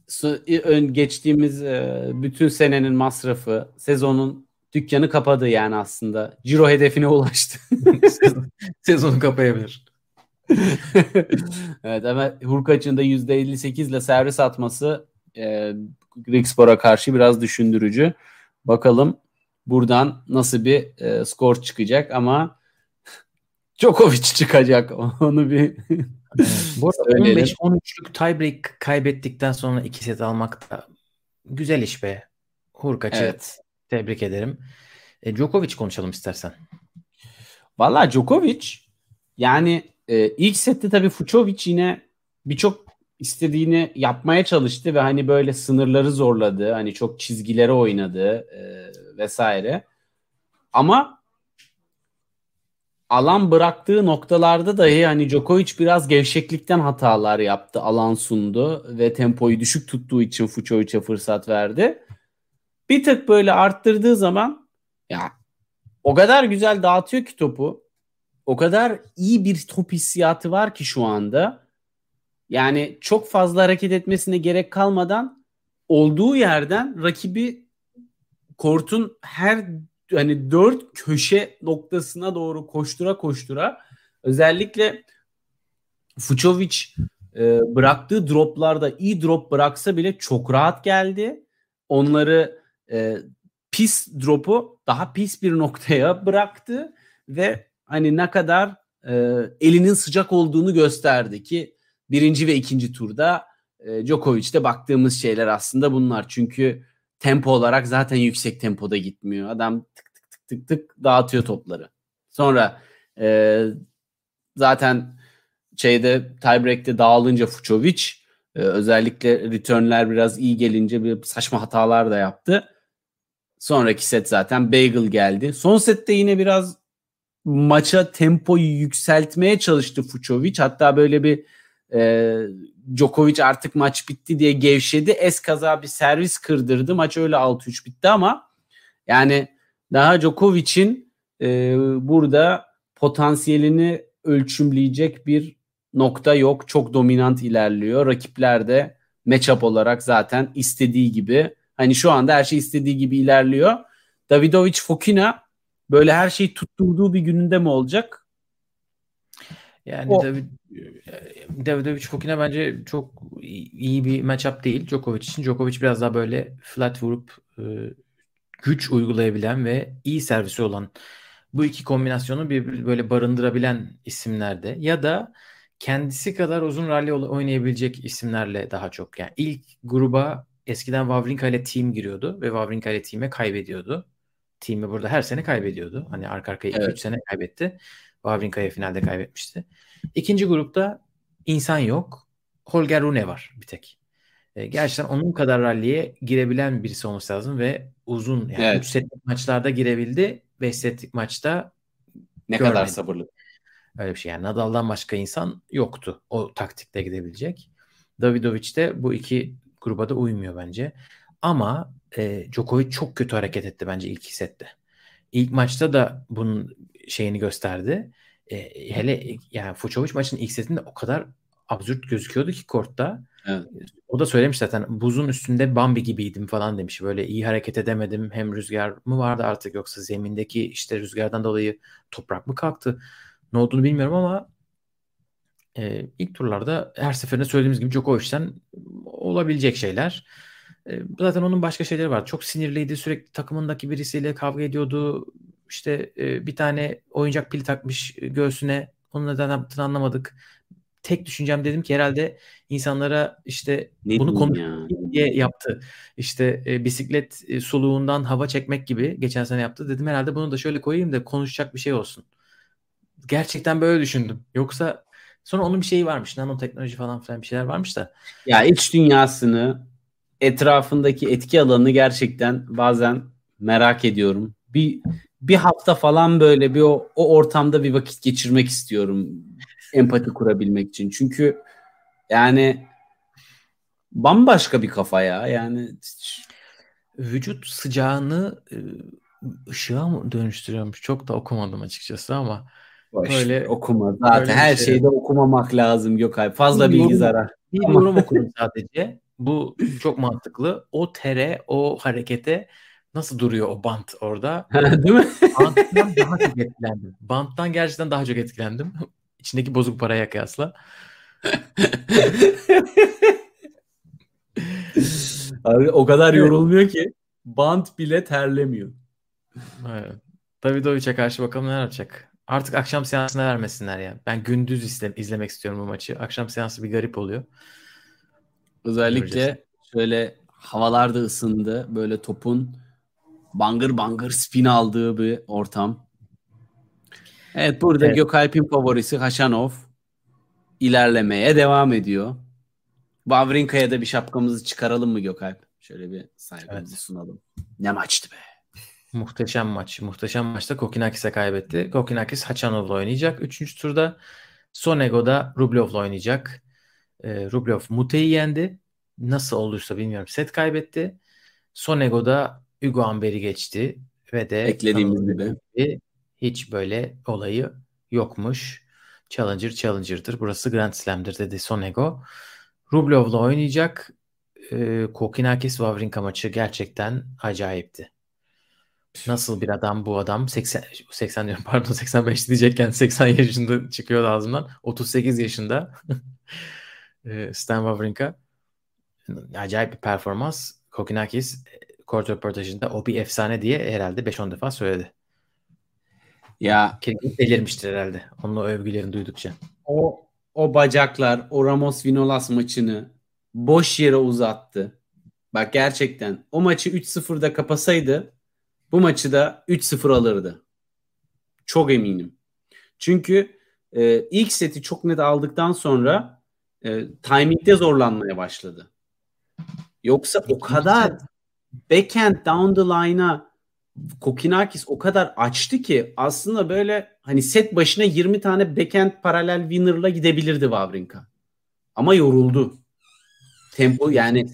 Su- ön geçtiğimiz e, bütün senenin masrafı, sezonun dükkanı kapadı yani aslında. Ciro hedefine ulaştı. Sezon- Sezonu kapayabilir. evet ama Hurkaç'ın da %58 ile servis atması e, Grigspor'a karşı biraz düşündürücü. Bakalım buradan nasıl bir e, skor çıkacak ama Djokovic çıkacak. Onu bir Evet. Bu arada Söyleyelim. 15-13'lük tiebreak kaybettikten sonra iki set almak da güzel iş be. Hurkaç'ı evet. tebrik ederim. E, Djokovic konuşalım istersen. Valla Djokovic yani e, ilk sette tabii Fucovic yine birçok istediğini yapmaya çalıştı ve hani böyle sınırları zorladı. Hani çok çizgilere oynadı e, vesaire. Ama alan bıraktığı noktalarda dahi hani Djokovic biraz gevşeklikten hatalar yaptı. Alan sundu ve tempoyu düşük tuttuğu için Fucovic'e fırsat verdi. Bir tık böyle arttırdığı zaman ya o kadar güzel dağıtıyor ki topu. O kadar iyi bir top hissiyatı var ki şu anda. Yani çok fazla hareket etmesine gerek kalmadan olduğu yerden rakibi kortun her hani dört köşe noktasına doğru koştura koştura özellikle Fucovic e, bıraktığı droplarda iyi drop bıraksa bile çok rahat geldi. Onları e, pis drop'u daha pis bir noktaya bıraktı ve hani ne kadar e, elinin sıcak olduğunu gösterdi ki birinci ve ikinci turda e, Djokovic'te baktığımız şeyler aslında bunlar. Çünkü tempo olarak zaten yüksek tempoda gitmiyor. Adam tık tık tık tık tık dağıtıyor topları. Sonra e, zaten şeyde tiebreak'te dağılınca Fucovic e, özellikle returnler biraz iyi gelince bir saçma hatalar da yaptı. Sonraki set zaten Bagel geldi. Son sette yine biraz maça tempoyu yükseltmeye çalıştı Fucovic. Hatta böyle bir e, Djokovic artık maç bitti diye gevşedi. Es kaza bir servis kırdırdı. Maç öyle 6-3 bitti ama yani daha Djokovic'in e, burada potansiyelini ölçümleyecek bir nokta yok. Çok dominant ilerliyor. Rakipler de matchup olarak zaten istediği gibi hani şu anda her şey istediği gibi ilerliyor. Davidovic Fokina böyle her şeyi tutturduğu bir gününde mi olacak? Yani o. David, Davidovic bence çok iyi bir matchup değil Djokovic için. Djokovic biraz daha böyle flat vurup e, güç uygulayabilen ve iyi servisi olan bu iki kombinasyonu bir böyle barındırabilen isimlerde ya da kendisi kadar uzun rally oynayabilecek isimlerle daha çok. Yani ilk gruba eskiden Wawrinka ile team giriyordu ve Wawrinka ile team'e kaybediyordu. Team'i burada her sene kaybediyordu. Hani arka arkaya 2-3 evet. sene kaybetti. Wawrinka'ya finalde kaybetmişti. İkinci grupta insan yok. Holger Rune var bir tek. E, gerçekten onun kadar ralliye girebilen birisi olması lazım ve uzun yani evet. 3 setlik maçlarda girebildi. 5 setlik maçta ne görmedi. kadar sabırlı. Öyle bir şey yani Nadal'dan başka insan yoktu o taktikte gidebilecek. Davidovic de bu iki gruba da uymuyor bence. Ama e, Djokovic çok kötü hareket etti bence ilk sette. İlk maçta da bunun şeyini gösterdi. E, hele yani Fucovic maçın ilk setinde o kadar absürt gözüküyordu ki kortta. Evet. O da söylemiş zaten buzun üstünde Bambi gibiydim falan demiş. Böyle iyi hareket edemedim. Hem rüzgar mı vardı artık yoksa zemindeki işte rüzgardan dolayı toprak mı kalktı? Ne olduğunu bilmiyorum ama e, ilk turlarda her seferinde söylediğimiz gibi Djokovic'ten olabilecek şeyler. Zaten onun başka şeyleri var. Çok sinirliydi. Sürekli takımındaki birisiyle kavga ediyordu. İşte bir tane oyuncak pili takmış göğsüne. Onun neden yaptığını anlamadık. Tek düşüncem dedim ki herhalde insanlara işte ne bunu konu diye yaptı. İşte e, bisiklet e, soluğundan hava çekmek gibi geçen sene yaptı. Dedim herhalde bunu da şöyle koyayım da konuşacak bir şey olsun. Gerçekten böyle düşündüm. Yoksa sonra onun bir şeyi varmış. Nanoteknoloji falan filan bir şeyler varmış da. Ya iç dünyasını etrafındaki etki alanını gerçekten bazen merak ediyorum. Bir bir hafta falan böyle bir o, o ortamda bir vakit geçirmek istiyorum empati kurabilmek için. Çünkü yani bambaşka bir kafa ya. Yani vücut sıcağını e, ışığa mı dönüştürüyormuş? Çok da okumadım açıkçası ama Boş, böyle okuma. Zaten her şey. şeyde okumamak lazım Gökay. Fazla bir bilgi yorum, zarar. Bir yorum okudum sadece. Bu çok mantıklı. O tere, o harekete nasıl duruyor o bant orada? Değil mi? Banttan daha çok etkilendim. Banttan gerçekten daha çok etkilendim. İçindeki bozuk paraya kıyasla. Abi, o kadar yorulmuyor ki bant bile terlemiyor. Evet. Davidovic'e karşı bakalım neler yapacak. Artık akşam seansına vermesinler ya. Ben gündüz izle, izlemek istiyorum bu maçı. Akşam seansı bir garip oluyor. Özellikle Göreceğiz. şöyle havalarda ısındı. Böyle topun bangır bangır spin aldığı bir ortam. Evet burada evet. Gökalp'in favorisi Haşanov ilerlemeye devam ediyor. Wawrinka'ya da bir şapkamızı çıkaralım mı Gökalp? Şöyle bir saygımızı evet. sunalım. Ne maçtı be. Muhteşem maç. Muhteşem maçta Kokinakis'e kaybetti. Kokinakis Haçanov'la oynayacak. Üçüncü turda Sonego'da Rublev'la oynayacak. E, Rublev Mute'yi yendi. Nasıl olduysa bilmiyorum. Set kaybetti. Sonego'da Hugo Amber'i geçti. Ve de eklediğimiz gibi hiç böyle olayı yokmuş. Challenger Challenger'dır. Burası Grand Slam'dır dedi Sonego. Rublev'la oynayacak. E, Kokinakis Wawrinka maçı gerçekten acayipti. Nasıl bir adam bu adam? 80 80 diyorum pardon 85 diyecekken 80 yaşında çıkıyor ağzımdan. 38 yaşında Stan Wawrinka. Acayip bir performans. Kokinakis kort röportajında o bir efsane diye herhalde 5-10 defa söyledi. Ya Kesinlikle delirmiştir herhalde. Onun övgülerini duydukça. O o bacaklar, o Ramos Vinolas maçını boş yere uzattı. Bak gerçekten o maçı 3-0'da kapasaydı bu maçı da 3-0 alırdı. Çok eminim. Çünkü e, ilk seti çok net aldıktan sonra e, timingde zorlanmaya başladı. Yoksa o kadar backhand down the line'a Kokinakis o kadar açtı ki aslında böyle hani set başına 20 tane backhand paralel winner'la gidebilirdi Wawrinka. Ama yoruldu. Tempo yani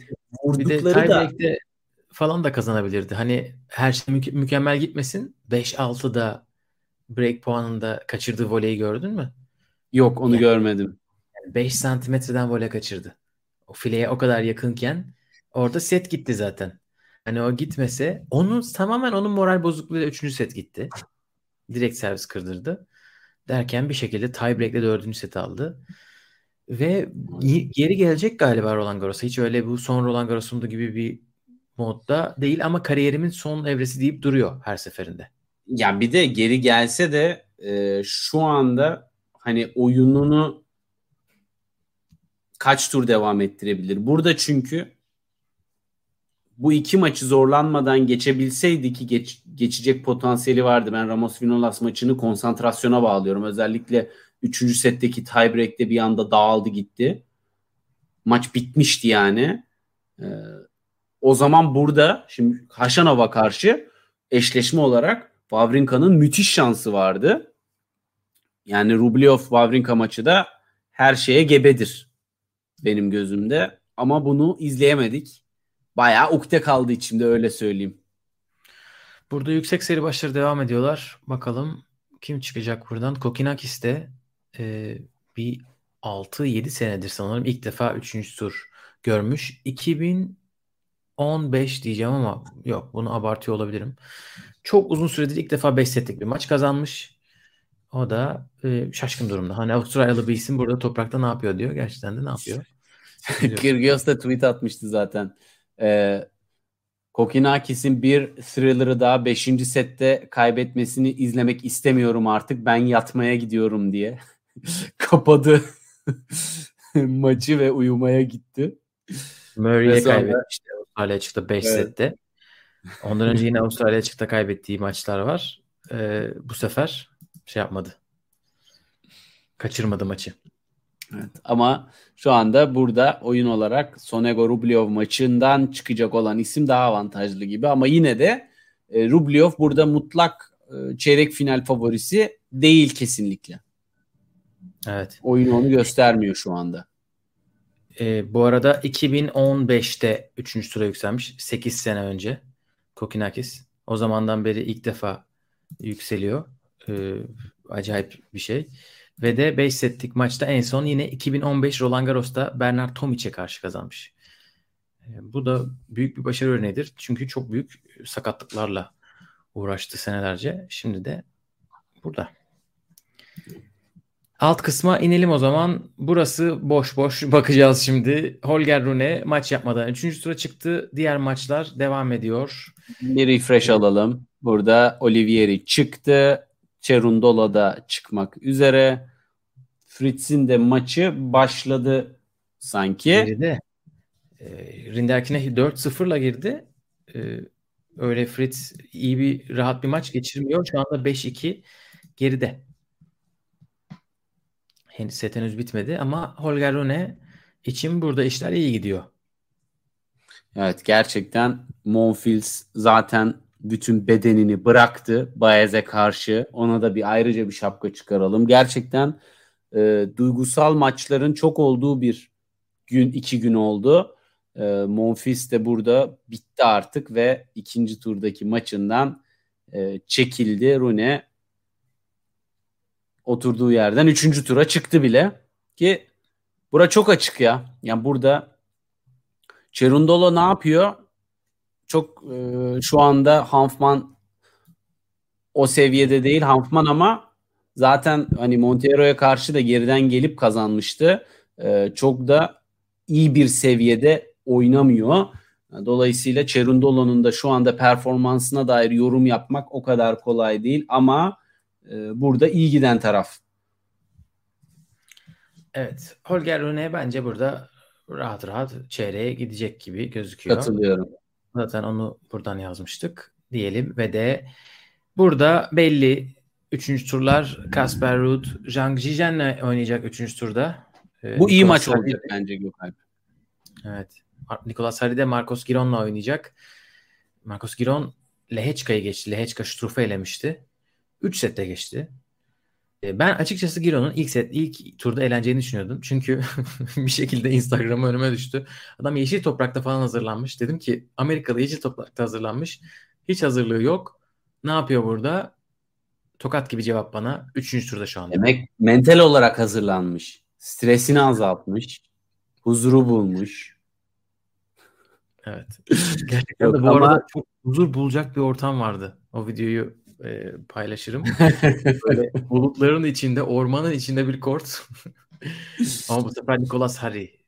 vurdukları da falan da kazanabilirdi. Hani her şey mü- mükemmel gitmesin. 5-6'da break puanında kaçırdığı voleyi gördün mü? Yok onu yani, görmedim. Yani 5 santimetreden voley kaçırdı. O fileye o kadar yakınken orada set gitti zaten. Hani o gitmese onun tamamen onun moral bozukluğuyla 3. set gitti. Direkt servis kırdırdı. Derken bir şekilde tiebreak'le 4. set aldı. Ve geri gelecek galiba Roland Garros'a. Hiç öyle bu son Roland Garros'unda gibi bir modda değil ama kariyerimin son evresi deyip duruyor her seferinde. Ya bir de geri gelse de e, şu anda hani oyununu kaç tur devam ettirebilir? Burada çünkü bu iki maçı zorlanmadan geçebilseydi ki geç, geçecek potansiyeli vardı. Ben Ramos Vinolas maçını konsantrasyona bağlıyorum. Özellikle 3. setteki tiebreak'te bir anda dağıldı gitti. Maç bitmişti yani. Ee, o zaman burada şimdi Haşanova karşı eşleşme olarak Wawrinka'nın müthiş şansı vardı. Yani Rublev Wawrinka maçı da her şeye gebedir benim gözümde. Ama bunu izleyemedik. Bayağı ukde kaldı içimde öyle söyleyeyim. Burada yüksek seri başları devam ediyorlar. Bakalım kim çıkacak buradan? Kokinakis de e, bir 6-7 senedir sanırım ilk defa 3. tur görmüş. 2015 diyeceğim ama yok bunu abartıyor olabilirim. Çok uzun süredir ilk defa 5 setlik bir maç kazanmış. O da e, şaşkın durumda. Hani Avustralyalı bir isim burada toprakta ne yapıyor diyor. Gerçekten de ne yapıyor? Kyrgios da tweet atmıştı zaten. Ee, Kokinakis'in bir thriller'ı daha 5. sette kaybetmesini izlemek istemiyorum artık. Ben yatmaya gidiyorum diye. Kapadı maçı ve uyumaya gitti. Murray'e kaybetmişti Avustralya çıktı 5 evet. sette. Ondan önce yine Avustralya çıktı kaybettiği maçlar var. Ee, bu sefer şey yapmadı. Kaçırmadı maçı. Evet, ama şu anda burada oyun olarak Sonego Rublev maçından çıkacak olan isim daha avantajlı gibi ama yine de e, Rublev burada mutlak e, çeyrek final favorisi değil kesinlikle. Evet. Oyun onu göstermiyor şu anda. E, bu arada 2015'te 3. tura yükselmiş. 8 sene önce Kokinakis. O zamandan beri ilk defa yükseliyor. E, acayip bir şey. Ve de 5 setlik maçta en son yine 2015 Roland Garros'ta Bernard Tomic'e karşı kazanmış. E, bu da büyük bir başarı örneğidir. Çünkü çok büyük sakatlıklarla uğraştı senelerce. Şimdi de burada. Alt kısma inelim o zaman. Burası boş boş bakacağız şimdi. Holger Rune maç yapmadan 3. tura çıktı. Diğer maçlar devam ediyor. Bir refresh alalım. Burada Olivieri çıktı. Cerundola da çıkmak üzere. Fritz'in de maçı başladı sanki. Geride. E, Rinderkine 4-0'la girdi. E, öyle Fritz iyi bir rahat bir maç geçirmiyor. Şu anda 5-2 geride. Henüz set henüz bitmedi ama Holger Rune için burada işler iyi gidiyor. Evet gerçekten Monfils zaten bütün bedenini bıraktı Baez'e karşı. Ona da bir ayrıca bir şapka çıkaralım. Gerçekten e, duygusal maçların çok olduğu bir gün, iki gün oldu. E, Monfils de burada bitti artık ve ikinci turdaki maçından e, çekildi. Rune oturduğu yerden üçüncü tura çıktı bile ki bura çok açık ya. Yani burada Cerundolo ne yapıyor? Çok e, şu anda Hanfman o seviyede değil Hanfman ama zaten hani Montero'ya karşı da geriden gelip kazanmıştı. E, çok da iyi bir seviyede oynamıyor. Dolayısıyla Cerundolo'nun da şu anda performansına dair yorum yapmak o kadar kolay değil ama e, burada iyi giden taraf. Evet. Holger Rune bence burada rahat rahat çeyreğe gidecek gibi gözüküyor. Katılıyorum. Zaten onu buradan yazmıştık diyelim ve de burada belli Üçüncü turlar Kasper Ruud, Zhang Zijian'le oynayacak üçüncü turda. Ee, Bu iyi maç olacak bence Gökalp. Evet. Nicolas Harry de Marcos Giron'la oynayacak. Marcos Giron Lehechka'yı geçti. Lehechka Struff'u elemişti. 3 sette geçti. Ee, ben açıkçası Giro'nun ilk set ilk turda eğleneceğini düşünüyordum. Çünkü bir şekilde Instagram'a önüme düştü. Adam yeşil toprakta falan hazırlanmış. Dedim ki Amerikalı yeşil toprakta hazırlanmış. Hiç hazırlığı yok. Ne yapıyor burada? Tokat gibi cevap bana. Üçüncü turda şu anda. Demek mental olarak hazırlanmış. Stresini azaltmış. Huzuru bulmuş. Evet. Gerçekten de bu ama... arada çok huzur bulacak bir ortam vardı. O videoyu e, paylaşırım. Böyle bulutların içinde, ormanın içinde bir kort. ama bu sefer Nicolas Harry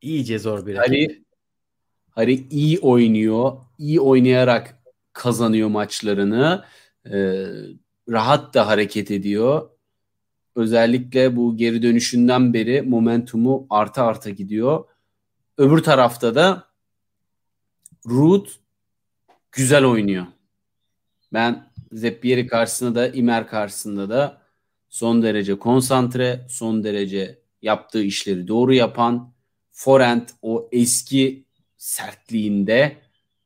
iyice zor bir rakip. Harry, Harry iyi oynuyor. İyi oynayarak kazanıyor maçlarını. Ee, rahat da hareket ediyor. Özellikle bu geri dönüşünden beri momentumu arta arta gidiyor. Öbür tarafta da Ruud güzel oynuyor. Ben Zeppieri karşısında da Imer karşısında da son derece konsantre, son derece yaptığı işleri doğru yapan, forend o eski sertliğinde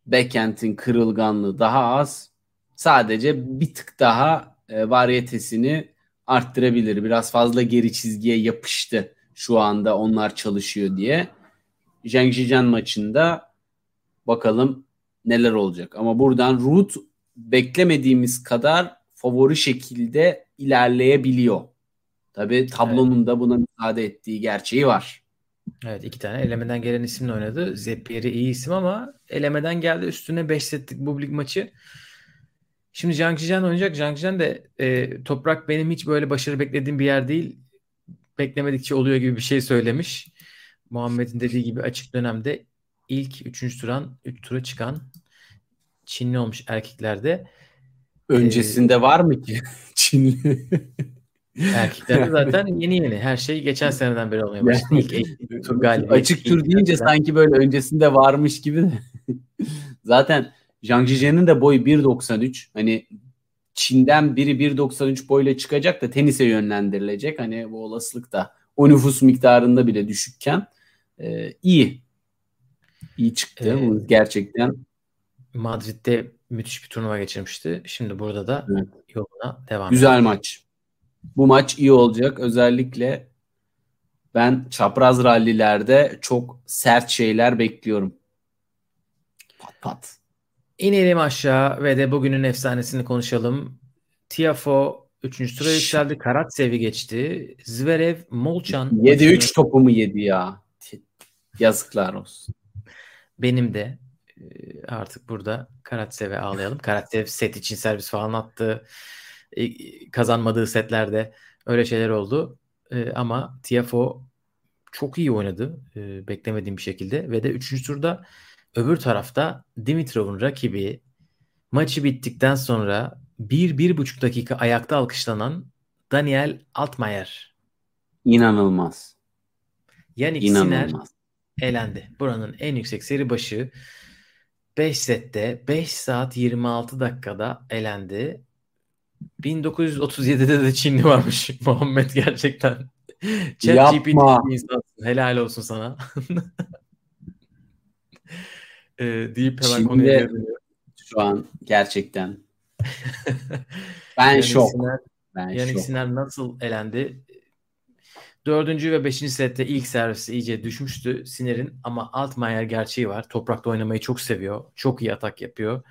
backend'in kırılganlığı daha az. Sadece bir tık daha e, varyetesini arttırabilir. Biraz fazla geri çizgiye yapıştı şu anda onlar çalışıyor diye. Zheng Zhijian maçında bakalım neler olacak. Ama buradan Root beklemediğimiz kadar favori şekilde ilerleyebiliyor. Tabi tablonun evet. da buna müsaade ettiği gerçeği var. Evet iki tane elemeden gelen isimle oynadı. Zeppieri iyi isim ama elemeden geldi üstüne 5 setlik bu lig maçı. Şimdi Zhang Zhijian oynayacak. Zhang Zhijian de e, toprak benim hiç böyle başarı beklediğim bir yer değil. Beklemedikçe oluyor gibi bir şey söylemiş. Muhammed'in dediği gibi açık dönemde ilk üçüncü turan 3 tura çıkan Çinli olmuş erkeklerde. Öncesinde ee, var mı ki Çinli? Erkeklerde zaten yeni yeni. Her şey geçen seneden beri olmaya başladı. Yani, ilk tur Açık tur deyince sanki böyle öncesinde varmış gibi de. zaten Zhang Zijian'ın da boyu 1.93. Hani Çin'den biri 1.93 boyla çıkacak da tenise yönlendirilecek. Hani bu olasılık da o nüfus miktarında bile düşükken e, iyi. İyi çıktı. Ee, bu gerçekten. Madrid'de müthiş bir turnuva geçirmişti. Şimdi burada da evet. yoluna devam Güzel ediyor. maç. Bu maç iyi olacak. Özellikle ben çapraz rallilerde çok sert şeyler bekliyorum. Pat pat. İnelim aşağı ve de bugünün efsanesini konuşalım. Tiafo 3. tura yükseldi. Karatsev'i geçti. Zverev, Molchan. 7-3 topu mu yedi ya? Yazıklar olsun. Benim de artık burada Karatsev'e ağlayalım. Karatsev set için servis falan attı. Kazanmadığı setlerde öyle şeyler oldu. Ama Tiafo çok iyi oynadı. Beklemediğim bir şekilde. Ve de 3. turda Öbür tarafta Dimitrov'un rakibi maçı bittikten sonra bir, bir buçuk dakika ayakta alkışlanan Daniel Altmaier. İnanılmaz. Yannick İnanılmaz. Sinner elendi. Buranın en yüksek seri başı 5 sette 5 saat 26 dakikada elendi. 1937'de de Çinli varmış Muhammed gerçekten. Chat GPT insansın. Helal olsun sana. e, deyip hemen konuya dönüyor. Şu an gerçekten. ben yani şok. Siner, ben yani şok. Siner nasıl elendi? Dördüncü ve beşinci sette ilk servisi iyice düşmüştü Siner'in ama Altmaier gerçeği var. Toprakta oynamayı çok seviyor. Çok iyi atak yapıyor.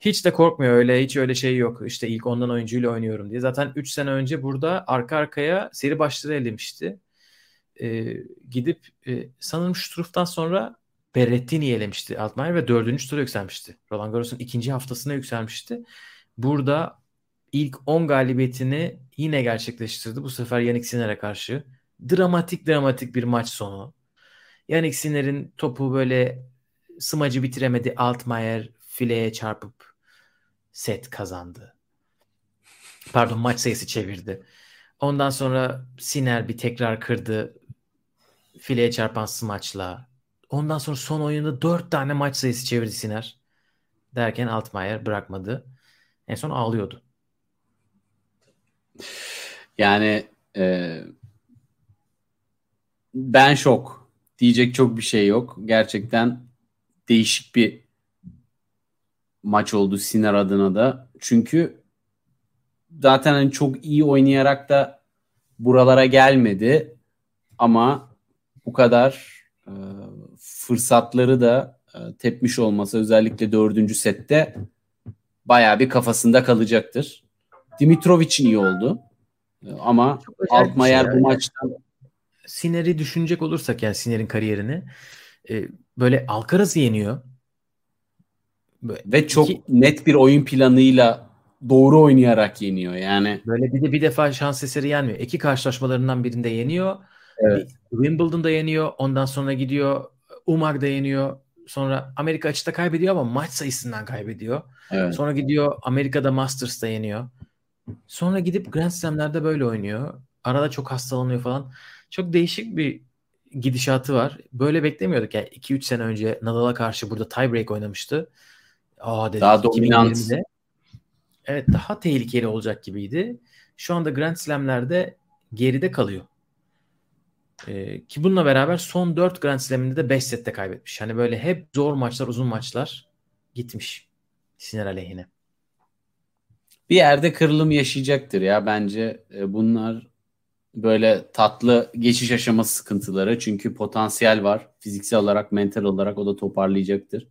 Hiç de korkmuyor öyle. Hiç öyle şey yok. İşte ilk ondan oyuncuyla oynuyorum diye. Zaten 3 sene önce burada arka arkaya seri başları elemişti. Ee, gidip e, sanırım Struff'tan sonra Berrettini elemişti Altmaier ve dördüncü tura yükselmişti. Roland Garros'un ikinci haftasına yükselmişti. Burada ilk 10 galibiyetini yine gerçekleştirdi. Bu sefer Yannick Sinner'e karşı. Dramatik dramatik bir maç sonu. Yannick Sinner'in topu böyle smacı bitiremedi. Altmaier fileye çarpıp set kazandı. Pardon maç sayısı çevirdi. Ondan sonra Sinner bir tekrar kırdı. Fileye çarpan smaçla Ondan sonra son oyunda 4 tane maç sayısı çevirdi Siner. Derken Altmaier bırakmadı. En son ağlıyordu. yani e, ben şok. Diyecek çok bir şey yok. Gerçekten değişik bir maç oldu Siner adına da. Çünkü zaten hani çok iyi oynayarak da buralara gelmedi. Ama bu kadar e, fırsatları da e, tepmiş olması özellikle dördüncü sette bayağı bir kafasında kalacaktır. Dimitrovic'in iyi oldu. E, ama Altmaier şey bu maçtan Siner'i düşünecek olursak yani Siner'in kariyerini e, böyle Alcaraz'ı yeniyor. Böyle Ve çok iki, net bir oyun planıyla doğru oynayarak yeniyor yani. Böyle bir de bir defa şans eseri yenmiyor. İki karşılaşmalarından birinde yeniyor. Evet. Wimbledon'da yeniyor. Ondan sonra gidiyor Umag'da yeniyor. Sonra Amerika açıkta kaybediyor ama maç sayısından kaybediyor. Evet. Sonra gidiyor Amerika'da Masters'ta yeniyor. Sonra gidip Grand Slam'lerde böyle oynuyor. Arada çok hastalanıyor falan. Çok değişik bir gidişatı var. Böyle beklemiyorduk. Yani 2-3 sene önce Nadal'a karşı burada tiebreak oynamıştı. Aa dedik, daha dominant. Evet daha tehlikeli olacak gibiydi. Şu anda Grand Slam'lerde geride kalıyor. Ee, ki bununla beraber son 4 Grand Slam'inde de 5 sette kaybetmiş. Hani böyle hep zor maçlar, uzun maçlar gitmiş Sinir aleyhine. Bir yerde kırılım yaşayacaktır ya bence. E, bunlar böyle tatlı geçiş aşaması sıkıntıları. Çünkü potansiyel var. Fiziksel olarak, mental olarak o da toparlayacaktır.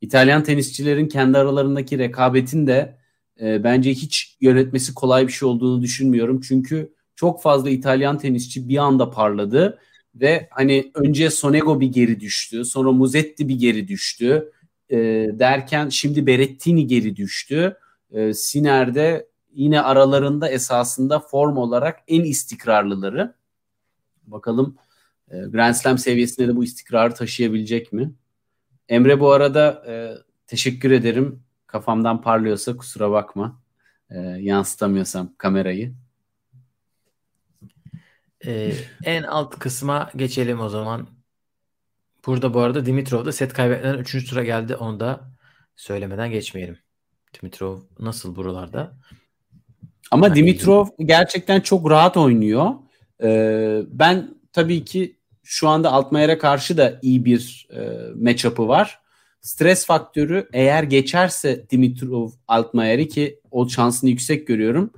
İtalyan tenisçilerin kendi aralarındaki rekabetin de e, bence hiç yönetmesi kolay bir şey olduğunu düşünmüyorum. Çünkü çok fazla İtalyan tenisçi bir anda parladı ve hani önce Sonego bir geri düştü, sonra Muzetti bir geri düştü e, derken şimdi Berettini geri düştü. E, Siner'de yine aralarında esasında form olarak en istikrarlıları. Bakalım e, Grand Slam seviyesinde de bu istikrarı taşıyabilecek mi? Emre bu arada e, teşekkür ederim. Kafamdan parlıyorsa kusura bakma. E, yansıtamıyorsam kamerayı. Ee, en alt kısma geçelim o zaman. Burada bu arada Dimitrov da set kaybetmeden 3. tura geldi. Onu da söylemeden geçmeyelim. Dimitrov nasıl buralarda? Ama yani Dimitrov gerçekten çok rahat oynuyor. Ee, ben tabii ki şu anda Altmayer'e karşı da iyi bir e, matchup'ı var. Stres faktörü eğer geçerse Dimitrov Altmayer'i ki o şansını yüksek görüyorum.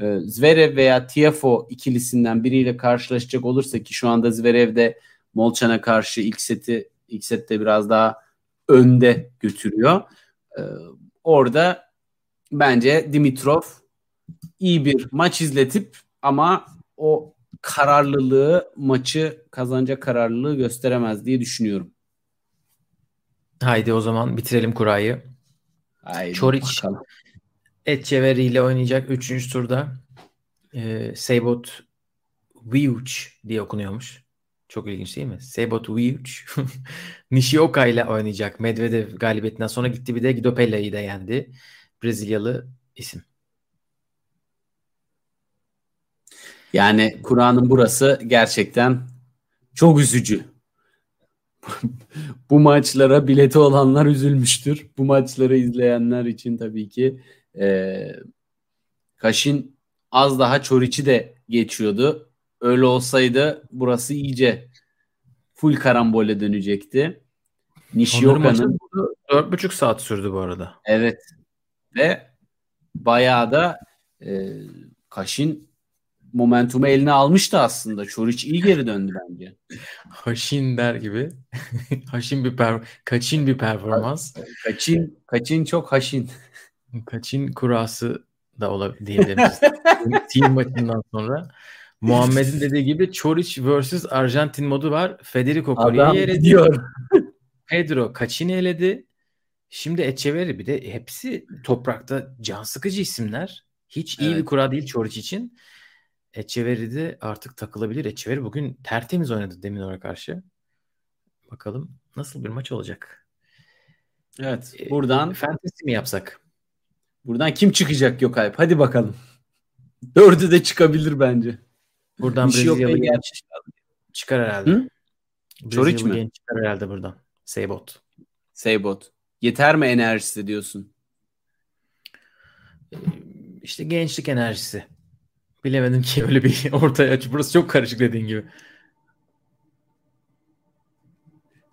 Ee, Zverev veya Tiafo ikilisinden biriyle karşılaşacak olursa ki şu anda Zverev de Molchan'a karşı ilk seti ilk sette biraz daha önde götürüyor. Ee, orada bence Dimitrov iyi bir maç izletip ama o kararlılığı maçı kazanacak kararlılığı gösteremez diye düşünüyorum. Haydi o zaman bitirelim kurayı. Haydi Çoric. Etcheveri ile oynayacak 3. turda. Ee, Seybot Viuch diye okunuyormuş. Çok ilginç değil mi? Seybot Viuch. Nishioka ile oynayacak. Medvedev galibiyetinden sonra gitti bir de Guido Pella'yı da yendi. Brezilyalı isim. Yani Kur'an'ın burası gerçekten çok üzücü. Bu maçlara bileti olanlar üzülmüştür. Bu maçları izleyenler için tabii ki e, Kaşin az daha Çoriç'i de geçiyordu. Öyle olsaydı burası iyice full karambole dönecekti. Nishioka'nın 4,5 saat sürdü bu arada. Evet. Ve bayağı da e, Kaşin momentumu eline almıştı aslında. Çoriç iyi geri döndü bence. Haşin der gibi. haşin bir per kaçin bir performans. Kaçin kaçin çok haşin. Kaçin kurası da olabilir diyebiliriz. Team maçından sonra. Muhammed'in dediği gibi Çoric vs Arjantin modu var. Federico Collia'yı eledi. Diyor. Pedro Kaçin'i eledi. Şimdi Echeverri bir de hepsi toprakta can sıkıcı isimler. Hiç iyi evet. bir kura değil Çoric için. Echeverri de artık takılabilir. Echeverri bugün tertemiz oynadı Deminora karşı. Bakalım nasıl bir maç olacak. Evet. Buradan e, fantasy mi yapsak? Buradan kim çıkacak yok Alp? Hadi bakalım. Dördü de çıkabilir bence. Buradan Brezilyalı genç çıkar herhalde. Hı? Mi? Genç çıkar herhalde buradan. Seybot. Seybot. Yeter mi enerjisi diyorsun? İşte gençlik enerjisi. Bilemedim ki öyle bir ortaya aç. Burası çok karışık dediğin gibi.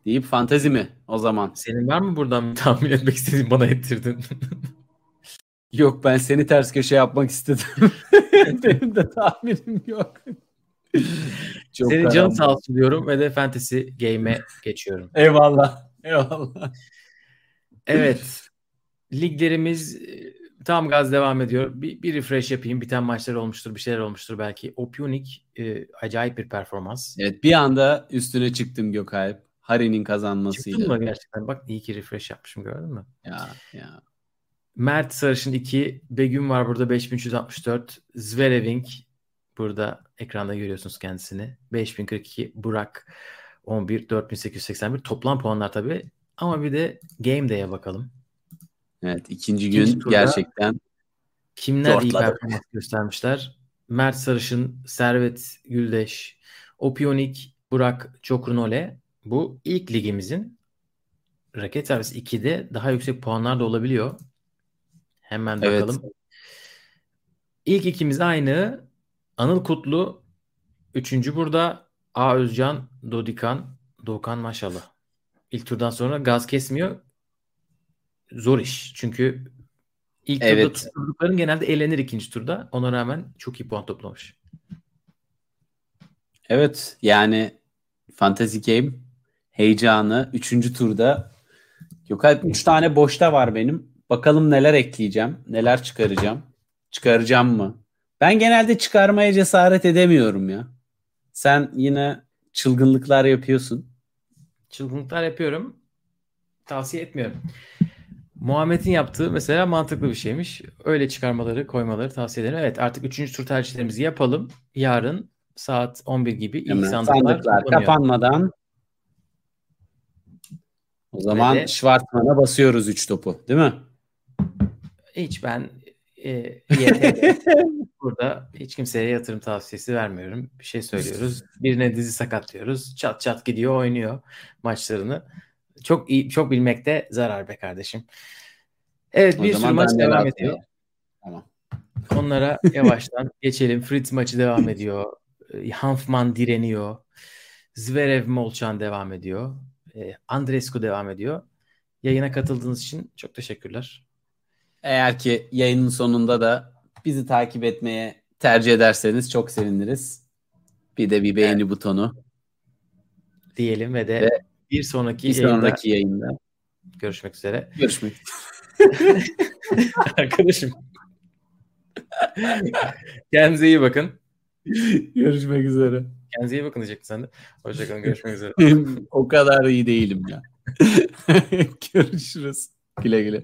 Deyip fantezi mi o zaman? Senin var mı buradan tahmin etmek istediğin bana ettirdin? Yok ben seni ters köşe yapmak istedim. Benim de tahminim yok. Çok Senin canın sağ olsun diyorum ve de Fantasy Game'e geçiyorum. Eyvallah. Eyvallah. Evet. Liglerimiz tam gaz devam ediyor. Bir, bir refresh yapayım. Biten maçlar olmuştur, bir şeyler olmuştur belki. Opionik e, acayip bir performans. Evet bir anda üstüne çıktım Gökalp. Hari'nin kazanmasıyla. Çıktın mı gerçekten? Bak iyi ki refresh yapmışım gördün mü? Ya ya. Mert Sarışın 2, Begüm var burada 5364, Zvereving burada ekranda görüyorsunuz kendisini. 5042, Burak 11, 4881 toplam puanlar tabii. Ama bir de Game Day'e bakalım. Evet ikinci, ikinci gün gerçekten kimler iyi performans göstermişler? Mert Sarışın, Servet Güldeş, Opionik, Burak Çokrunole. Bu ilk ligimizin raket servisi 2'de daha yüksek puanlar da olabiliyor. Hemen bakalım. Evet. İlk ikimiz aynı. Anıl Kutlu üçüncü burada. A Özcan, Dodikan, Doğukan maşallah. İlk turdan sonra gaz kesmiyor. Zor iş. Çünkü ilk evet. turda tutturdukların genelde elenir ikinci turda. Ona rağmen çok iyi puan toplamış. Evet yani Fantasy Game heyecanı üçüncü turda Gökalp 3 tane boşta var benim. Bakalım neler ekleyeceğim. Neler çıkaracağım. Çıkaracağım mı? Ben genelde çıkarmaya cesaret edemiyorum ya. Sen yine çılgınlıklar yapıyorsun. Çılgınlıklar yapıyorum. Tavsiye etmiyorum. Muhammed'in yaptığı mesela mantıklı bir şeymiş. Öyle çıkarmaları, koymaları tavsiye ederim. Evet artık 3. tur tercihlerimizi yapalım. Yarın saat 11 gibi ilk Hemen, sandıklar, sandıklar kapanmadan o zaman de, Schwartzman'a basıyoruz 3 topu değil mi? Hiç ben e, burada hiç kimseye yatırım tavsiyesi vermiyorum. Bir şey söylüyoruz. Birine dizi sakatlıyoruz. Çat çat gidiyor oynuyor maçlarını. Çok iyi, çok bilmekte zarar be kardeşim. Evet o bir sürü maç devam ediyor. Tamam. Onlara yavaştan geçelim. Fritz maçı devam ediyor. Hanfman direniyor. Zverev Molchan devam ediyor. Andrescu devam ediyor. Yayına katıldığınız için çok teşekkürler. Eğer ki yayının sonunda da bizi takip etmeye tercih ederseniz çok seviniriz. Bir de bir beğeni evet. butonu diyelim ve de ve bir sonraki bir yayında, yayında görüşmek üzere. Görüşmek. Arkadaşım. Kendinize iyi bakın. Görüşmek üzere. Kendinize iyi bakın diyecektin sen de. Hoşçakalın. Görüşmek üzere. o kadar iyi değilim ya. Görüşürüz. Güle güle.